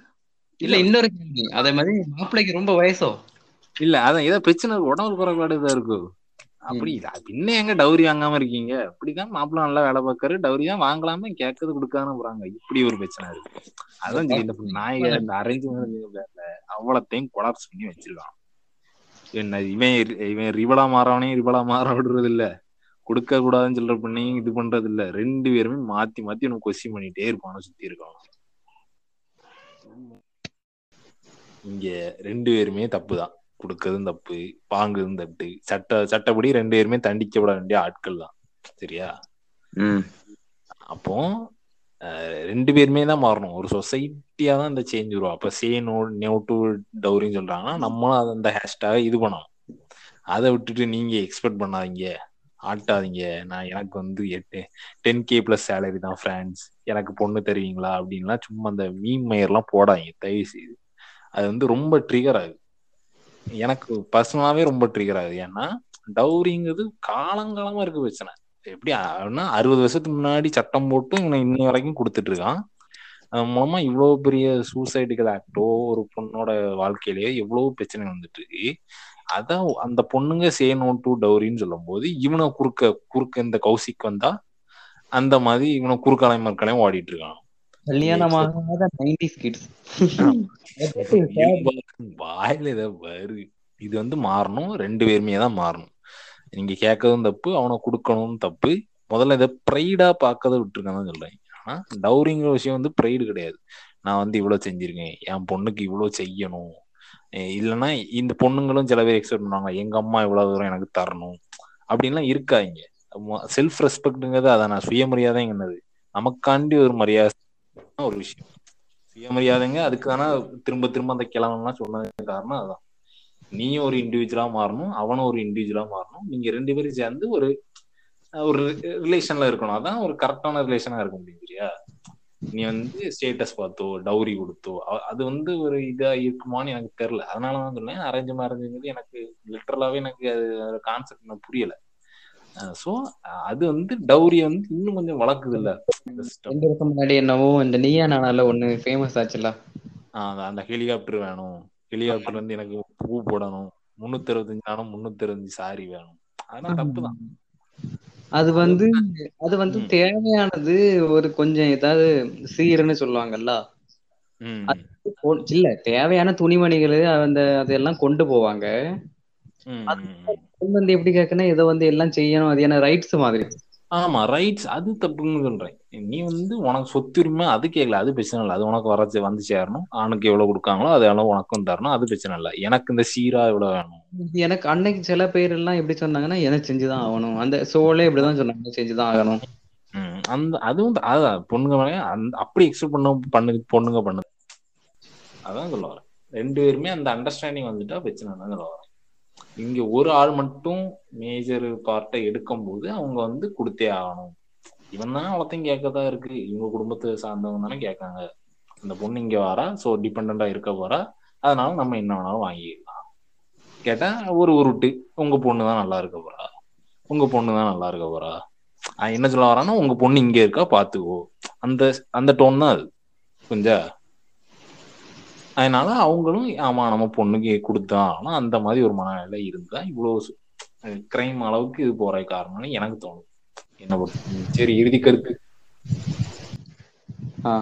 இல்ல இன்னொரு கேள்வி. அதே மாதிரி மாப்பிள்ளைக்கு ரொம்ப வயசோ? இல்ல அதான். ஏதாவது பிரச்சனை உடம்பு குறைபாடு இதா இருக்கு? அப்படி பின்ன எங்க டவுரி வாங்காம இருக்கீங்க? அப்படிதான் மாப்பிள்ளை நல்லா வேலை பார்க்கறாரு டவுரி தான் வாங்கலாம கேட்கறது கொடுக்காம போறாங்க. இப்படி ஒரு பிரச்சனை இருக்கு. அதான் இந்த நாய இந்த அரேஞ்ச் அவ்வளத்தையும் கொலாப்ஸ் பண்ணி வச்சிருக்கான். என்ன இவன் இவன் ரிவலா மாறவனையும் ரிவலா மாற விடுறது இல்ல கொடுக்க கூடாதுன்னு சொல்ற பண்ணையும் இது பண்றது இல்ல ரெண்டு பேருமே மாத்தி மாத்தி உனக்கு கொஸ்டின் பண்ணிட்டே இருப்பானு. சுத்தி இருக்கான் இங்க ரெண்டு பேருமே தப்பு தான் கொடுக்கறதும் தப்பு வாங்குறதும் தப்பு சட்ட சட்டப்படி ரெண்டு பேருமே தண்டிக்கப்பட வேண்டிய ஆட்கள் தான். சரியா? அப்போ ரெண்டு பேருமே தான் மாறணும். ஒரு சொசைட்டியா தான் இந்த சேஞ்ச் வரும் அப்ப சே நோ நோ டு டவுரின்னு சொல்றாங்கன்னா நம்மளும் அந்த ஹேஷ்டாக இது பண்ணணும். அதை விட்டுட்டு நீங்க எக்ஸ்பெக்ட் பண்ணாதீங்க. ஆட்டாதீங்க. நான் எனக்கு வந்து எட்டு டென் கே பிளஸ் சேலரி தான் ஃப்ரெண்ட்ஸ் எனக்கு பொண்ணு தருவீங்களா? அப்படின்லாம் சும்மா அந்த மீன் மயர்லாம் போடாதீங்க. தயவு செய்து அது வந்து ரொம்ப ட்ரிகர் ஆகுது. எனக்கு பர்சனலாவே ரொம்ப ட்ரிகர் ஆகுது. ஏன்னா டவுரிங்கிறது காலங்காலமா இருக்கு பிரச்சனை. எப்படி அப்படின்னா அறுபது வருஷத்துக்கு முன்னாடி சட்டம் போட்டு இவனை இன்னை வரைக்கும் கொடுத்துட்டு இருக்கான். அது மூலமா இவ்வளவு பெரிய சூசைடுகள் ஆக்டோ ஒரு பொண்ணோட வாழ்க்கையிலேயே எவ்வளவு பிரச்சனை வந்துட்டு இருக்கு. அதான் அந்த பொண்ணுங்க சே நோ டு டவுரின்னு சொல்லும் போது இவனை குறுக்க குறுக்க இந்த கௌசிக் வந்தா அந்த மாதிரி இவனை குறுக்காலையும் மறுக்காலையும் ஓடிட்டு இருக்கான். கல்யாணமாகாத நைன்டிஸ் கிட்ஸ் வாயில இத வந்து மாறணும். ரெண்டு பேருமே தான் மாறணும். நீங்க கேட்கறதும் தப்பு அவனை கொடுக்கணும் தப்பு. முதல்ல இதை ப்ரைடா பார்க்கறத விட்டுருக்கான்னு சொல்றேன். ஆனா டவுரிங்கிற விஷயம் வந்து ப்ரைடு கிடையாது. நான் வந்து இவ்வளவு செஞ்சிருக்கேன். என் பொண்ணுக்கு இவ்வளவு செய்யணும். இல்லைன்னா இந்த பொண்ணுங்களும் சில பேர் எக்ஸ்பெக்ட் பண்ணுவாங்க எங்க அம்மா இவ்வளவு தூரம் எனக்கு தரணும். அப்படின்லாம் இருக்காங்க செல்ஃப் ரெஸ்பெக்ட்ங்கிறது அதான் நான் சுயமரியாதைங்கிறது. நமக்காண்டி ஒரு மரியாதை ஒரு விஷயம். சுயமரியாதைங்க அதுக்கான திரும்ப திரும்ப அந்த கிழவன்லாம் சொன்னதுக்கு காரணம் அதான். நீயும் ஒரு இண்டிவிஜுவலா மாறணும் அவனும் ஒரு இண்டிவிஜுவலா மாறணும். நீங்க ரெண்டு பேரும் சேர்ந்து ஒரு ஒரு ரிலேஷன்ல இருக்கணும். அதான் ஒரு கரெக்டான ரிலேஷனா இருக்க முடியும் சரியா நீ வந்து ஸ்டேட்டஸ் பார்த்தோ டவுரி கொடுத்தோ அது வந்து ஒரு இதா இருக்குமான்னு எனக்கு தெரியல. அதனாலதான் சொன்னேன். அரேஞ்ச் மேரேஜ்ங்கிறது எனக்கு லிட்டரலாவே எனக்கு அது கான்செப்ட் புரியல. சோ அது வந்து டவுரிய வந்து இன்னும் கொஞ்சம் வளர்க்குது இல்ல. ரெண்டு வருஷம் முன்னாடி என்னவோ இந்த நீயா நானால ஒண்ணு ஃபேமஸ் ஆச்சுல அந்த- ஹெலிகாப்டர் வேணும். ஹெலிகாப்டர் வந்து எனக்கு பூ போடணும். முன்னூத்தி அறுபத்தஞ்சு நானும் முன்னூத்தி அறுபத்தஞ்சு சாரி வேணும். அதெல்லாம் தப்பு தான். அது வந்து அது வந்து. தேவையானது ஒரு கொஞ்சம் ஏதாவது சீர்னு சொல்லுவாங்கல்ல. இல்ல தேவையான துணிமணிகள் அந்த அதெல்லாம் கொண்டு போவாங்க. வந்து எப்படி கேட்கணும் இதை வந்து எல்லாம் செய்யணும். அது என்ன ரைட்ஸ் மாதிரி. ஆமா ரைட்ஸ் அது தப்புன்னு சொல்றேன். நீ வந்து உனக்கு சொத்துரிமை அது கேட்கல அது பிரச்சனை இல்லை. அது உனக்கு வர வந்து சேரணும். ஆணுக்கு எவ்வளவு கொடுக்காங்களோ அது எவ்வளவு உனக்கும் தரணும். அது பிரச்சனை இல்லை. எனக்கு இந்த சீரா எவ்வளவு வேணும். எனக்கு அன்னைக்கு சில பேர் எல்லாம் எப்படி சொன்னாங்கன்னா எனக்கு செஞ்சுதான் ஆகணும்? அந்த சோலே இப்படிதான் சொன்னாங்க. செஞ்சுதான் ஆகணும்? அந்த அதுவும் த- அதான் பொண்ணுங்க அந்த அப்படி எக்ஸ்பெக்ட் பண்ண பண்ணு பொண்ணுங்க பண்ணு அதான் சொல்ல வரேன். ரெண்டு பேருமே அந்த அண்டர்ஸ்டாண்டிங் வந்துட்டா பிரச்சனை தான் சொல்ல வரேன். இங்க ஒரு ஆள் மட்டும் மேஜர் பார்ட்டை எடுக்கும்போது அவங்க வந்து கொடுத்தே ஆகணும். இவன் தான் அவ்வளோத்தையும் கேட்கதான் இருக்கு. இவங்க குடும்பத்தை சார்ந்தவங்க தானே கேட்காங்க அந்த பொண்ணு இங்க வரா ஸோ டிபெண்டா இருக்க போறா. அதனால நம்ம என்ன வேணாலும் வாங்கிடலாம் கேட்டா ஒரு உருட்டு. உங்க பொண்ணு தான் நல்லா இருக்க போறா. உங்க பொண்ணு தான் நல்லா இருக்க போறா. என்ன சொல்ல வரான்னா உங்க பொண்ணு இங்க இருக்கா பாத்துக்கோ. அந்த அந்த டோன் தான் அது. புரிஞ்சா? அதனால அவங்களும் ஆமா நம்ம பொண்ணுக்கு கொடுத்தோம் ஆனா அந்த மாதிரி ஒரு மனநிலை இருந்தா இவ்வளவு கிரைம் அளவுக்கு இது போற காரணம்னு எனக்கு தோணுது என்ன பொறுத்த சரி இறுதி கருத்து.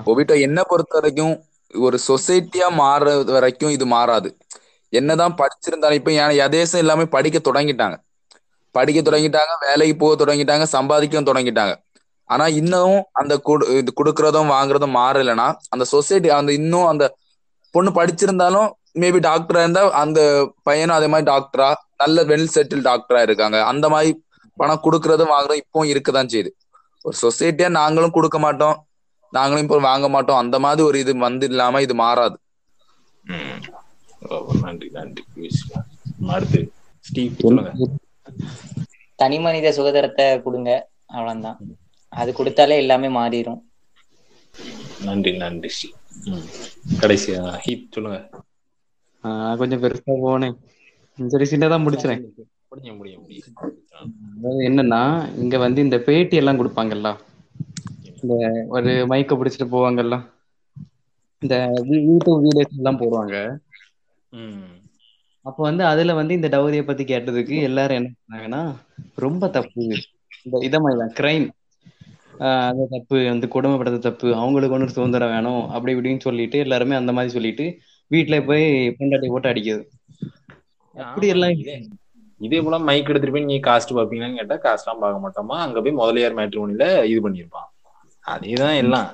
ஒபிட்டோ என்ன பொறுத்த வரைக்கும் ஒரு சொசைட்டியா மாறுறது வரைக்கும் இது மாறாது. என்னதான் படிச்சிருந்தாலும் இப்ப என் எதேசம் எல்லாமே படிக்க தொடங்கிட்டாங்க. படிக்க தொடங்கிட்டாங்க வேலைக்கு போக தொடங்கிட்டாங்க சம்பாதிக்கவும் தொடங்கிட்டாங்க. ஆனா இன்னும் அந்த குடு- இது கொடுக்கறதும் வாங்குறதும் மாறலைன்னா அந்த சொசைட்டி அந்த இன்னும் அந்த பொண்ணு படிச்சிருந்தாலும் மேபி டாக்டரா இருந்தா அந்த பையனும் அதே மாதிரி டாக்டரா நல்ல வெல் செட்டில் டாக்டரா இருக்காங்க. அந்த மாதிரி பணம் கொடுக்கறதும் வாங்குறதும் இப்பவும் இருக்கதான் செய்யுது. ஒரு சொசைட்டியா நாங்களும் கொடுக்க மாட்டோம் நாங்களும் இப்போ வாங்க மாட்டோம். அந்த மாதிரி ஒரு இது வந்து இல்லாம இது மாறாது. நன்றி நன்றி. அடுத்து தனி மனித சுதந்திரத்தை கொடுங்க. அவ்வளவுதான். அது கொடுத்தாலே எல்லாமே மாறிடும் நன்றி நன்றி ம். கடைசியா? ஹீப் சொல்லுங்க. கொஞ்சம் பெருசா போனேன். சரி சின்னதா முடியும் அதாவது என்னன்னா இங்க வந்து இந்த பேட்டி எல்லாம் கொடுப்பாங்கல்ல? இந்த ஒரு மைக்க பிடிச்சிட்டு போவாங்கல்ல? இந்த யூடியூப் வீடியோஸ் எல்லாம் போடுவாங்க. அப்ப வந்து அதுல வந்து இந்த டவுரிய பத்தி கேட்டதுக்கு எல்லாரும் என்ன பண்ணாங்கன்னா ரொம்ப தப்பு. இந்த இத மாதிரிதான் கிரைம் அது தப்பு வந்து கொடுமைப்படுறது தப்பு அவங்களுக்கு ஒன்று சுதந்திரம் வேணும் அப்படி இப்படின்னு சொல்லிட்டு எல்லாருமே அந்த மாதிரி சொல்லிட்டு வீட்டுல போய் பொண்டாட்டி போட்டு அடிக்குது. அப்படி எல்லாம் இதே போல மைக் எடுத்துட்டு போய் நீ காஸ்ட் பாப்பீங்கன்னு கேட்டா காஸ்ட்லாம் பார்க்க மாட்டோமா? அங்க போய் முதலியார் மேட்ரிமோனில இது பண்ணிருப்பான் அதேதான் எல்லாம்.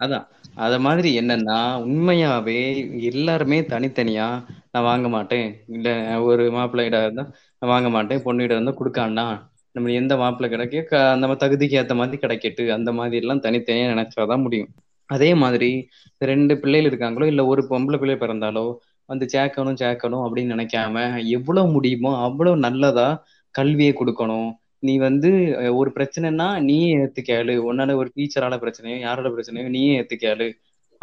அதான். அத மாதிரி என்னன்னா உண்மையாவே எல்லாருமே தனித்தனியா நான் வாங்க மாட்டேன். இல்ல ஒரு மாப்பிள்ளையிட இருந்தா நான் வாங்க மாட்டேன். பொண்ணுகிட்ட இருந்தா கொடுக்காண்டா நம்ம எந்த மாப்பிள்ளை கிடைக்க க- அந்த மாதிரி தகுதிக்கு ஏற்ற மாதிரி கிடைக்கட்டு அந்த மாதிரி எல்லாம் தனித்தனியா நினைச்சாதான் முடியும். அதே மாதிரி ரெண்டு பிள்ளைகள் இருக்காங்களோ இல்லை ஒரு பொம்பளை பிள்ளை பிறந்தாலோ வந்து சேர்க்கணும் சேர்க்கணும் அப்படின்னு நினைக்காம எவ்வளவு முடியுமோ அவ்வளவு நல்லதா கல்வியை கொடுக்கணும். நீ வந்து ஒரு பிரச்சனைனா நீயே ஏத்துக்கேளு. உன்னால ஒரு டீச்சரால பிரச்சனையோ யாரோட பிரச்சனையோ நீயே ஏத்துக்கேளு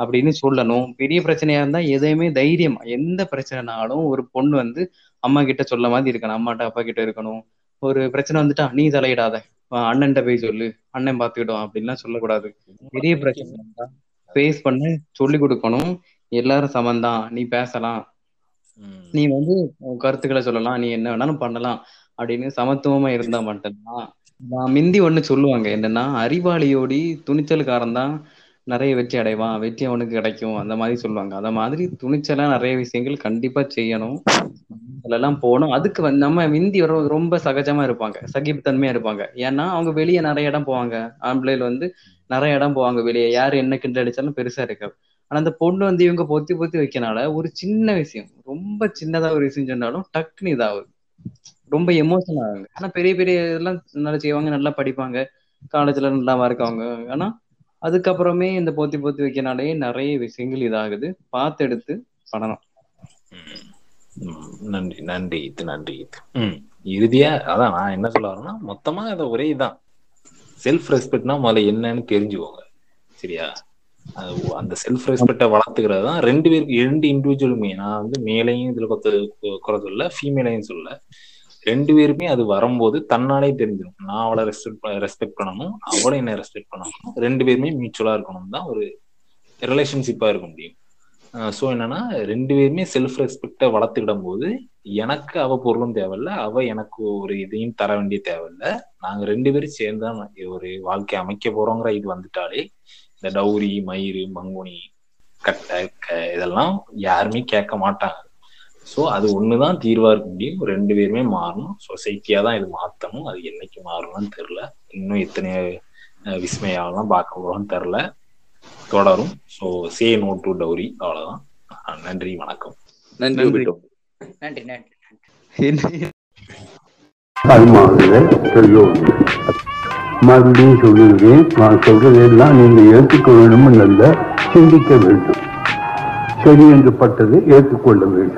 அப்படின்னு சொல்லணும். பெரிய பிரச்சனையா இருந்தா எதையுமே தைரியம் எந்த பிரச்சனைனாலும் ஒரு பொண்ணு வந்து அம்மா கிட்ட சொல்ல மாதிரி இருக்கணும். அம்மாட்ட அப்பா கிட்ட இருக்கணும். ஒரு பிரச்சனை வந்துட்டா நீ தலையிடாத. அண்ணன்ட்ட போய் சொல்லு. அண்ணன் பாத்துக்கிட்டோம் அப்படின்லாம் சொல்லக்கூடாது. பெரிய பிரச்சனை. ஃபேஸ் பண்ண சொல்லி கொடுக்கணும். எல்லாரும் சமந்தான். நீ பேசலாம். நீ வந்து கருத்துக்களை சொல்லலாம். நீ என்ன வேணாலும் பண்ணலாம். அப்படின்னு சமத்துவமா இருந்தா மட்டும்தான். நான் மிந்தி ஒண்ணு சொல்லுவாங்க. என்னன்னா அறிவாளியோடி துணிச்சல்காரன் தான் நிறைய வெற்றி அடைவான் வெற்றி அவனுக்கு கிடைக்கும் அந்த மாதிரி சொல்லுவாங்க. அந்த மாதிரி துணிச்சலா நிறைய விஷயங்கள் கண்டிப்பா செய்யணும். அதெல்லாம் போகணும் அதுக்கு வந்து நம்ம இந்தி வர- ரொம்ப சகஜமா இருப்பாங்க. சகிப்புத்தன்மையா இருப்பாங்க. ஏன்னா அவங்க வெளியே நிறைய இடம் போவாங்க. ஆம்பளைல வந்து நிறைய இடம் போவாங்க வெளியே. யார் என்ன கிண்டல் அடிச்சாலும் பெருசா இருக்காது. ஆனா அந்த பொண்ணு வந்து இவங்க பொத்தி பொத்தி வைக்கனால ஒரு சின்ன விஷயம் ரொம்ப சின்னதா ஒரு விஷயம் சொன்னாலும் டக்குன்னு இதாகுது. ரொம்ப எமோஷனல் ஆகுங்க ஆனா பெரிய பெரிய இதெல்லாம் நல்லா செய்வாங்க நல்லா படிப்பாங்க. காலேஜ்ல நல்லா இருக்கவங்க ஆனா அதுக்கப்புறமே இந்த போத்தி போத்தி வைக்கனாலே நிறைய விஷயங்கள் இதாகுது. பார்த்து எடுத்து பண்ணணும் நன்றி நன்றி இது நன்றி இது இறுதியா அதான் நான் என்ன சொல்ல வரேன்னா மொத்தமா அது ஒரே இதான். செல்ஃப் ரெஸ்பெக்ட்னா முதல்ல என்னன்னு தெரிஞ்சுக்கோங்க. சரியா? அந்த செல்ஃப் ரெஸ்பெக்டை வளர்த்துக்கிறது தான் ரெண்டு பேருக்கு ரெண்டு இண்டிவிஜுவலுமே நான் வந்து மேலையும் இதுல கொத்து குறை சொல்ல ஃபீமேலையும் சொல்ல ரெண்டு பேருமே அது வரும்போது தன்னாலே தெரிஞ்சிடும் நான் அவளை ரெஸ்பெக்ட் ரெஸ்பெக்ட் பண்ணணும் அவளை என்ன ரெஸ்பெக்ட் பண்ணணும். ரெண்டு பேருமே மியூச்சுவலா இருக்கணும் தான் ஒரு ரிலேஷன்ஷிப்பா இருக்க முடியும். ஸோ என்னன்னா ரெண்டு பேருமே செல்ஃப் ரெஸ்பெக்டை வளர்த்துக்கிடும் போது எனக்கு அவ பொருளும் தேவையில்ல அவ எனக்கு ஒரு இதையும் தர வேண்டிய தேவையில்ல. நாங்க ரெண்டு பேரும் சேர்ந்து தான் ஒரு வாழ்க்கை அமைக்க போறோங்கிற இது வந்துட்டாலே இந்த டௌரி மயிறு மங்குனி கட்டை க இதெல்லாம் யாருமே கேட்க மாட்டாங்க. ஸோ அது ஒண்ணுதான் தீர்வா இருக்க முடியும். ரெண்டு பேருமே மாறணும். சொசைட்டியா தான் இது மாத்தணும். அது என்னைக்கு மாறணும்னு தெரியல. இன்னும் எத்தனை அஹ், விஸ்மயாவெல்லாம் பார்க்க போறோம்னு தெரியல. தொடரும். So say no to dowry அவ்வளவுதான். அஹ், நன்றி. வணக்கம். நன்றி நன்றி. நன்றி மறுபடியும் சொல்லுகிறேன். நான் சொல்றதெல்லாம் நீங்க ஏற்றுக்கொள்ளணும் அல்ல சிந்திக்க வேண்டும். சரி என்று பட்டதை ஏற்றுக்கொள்ள வேண்டும்.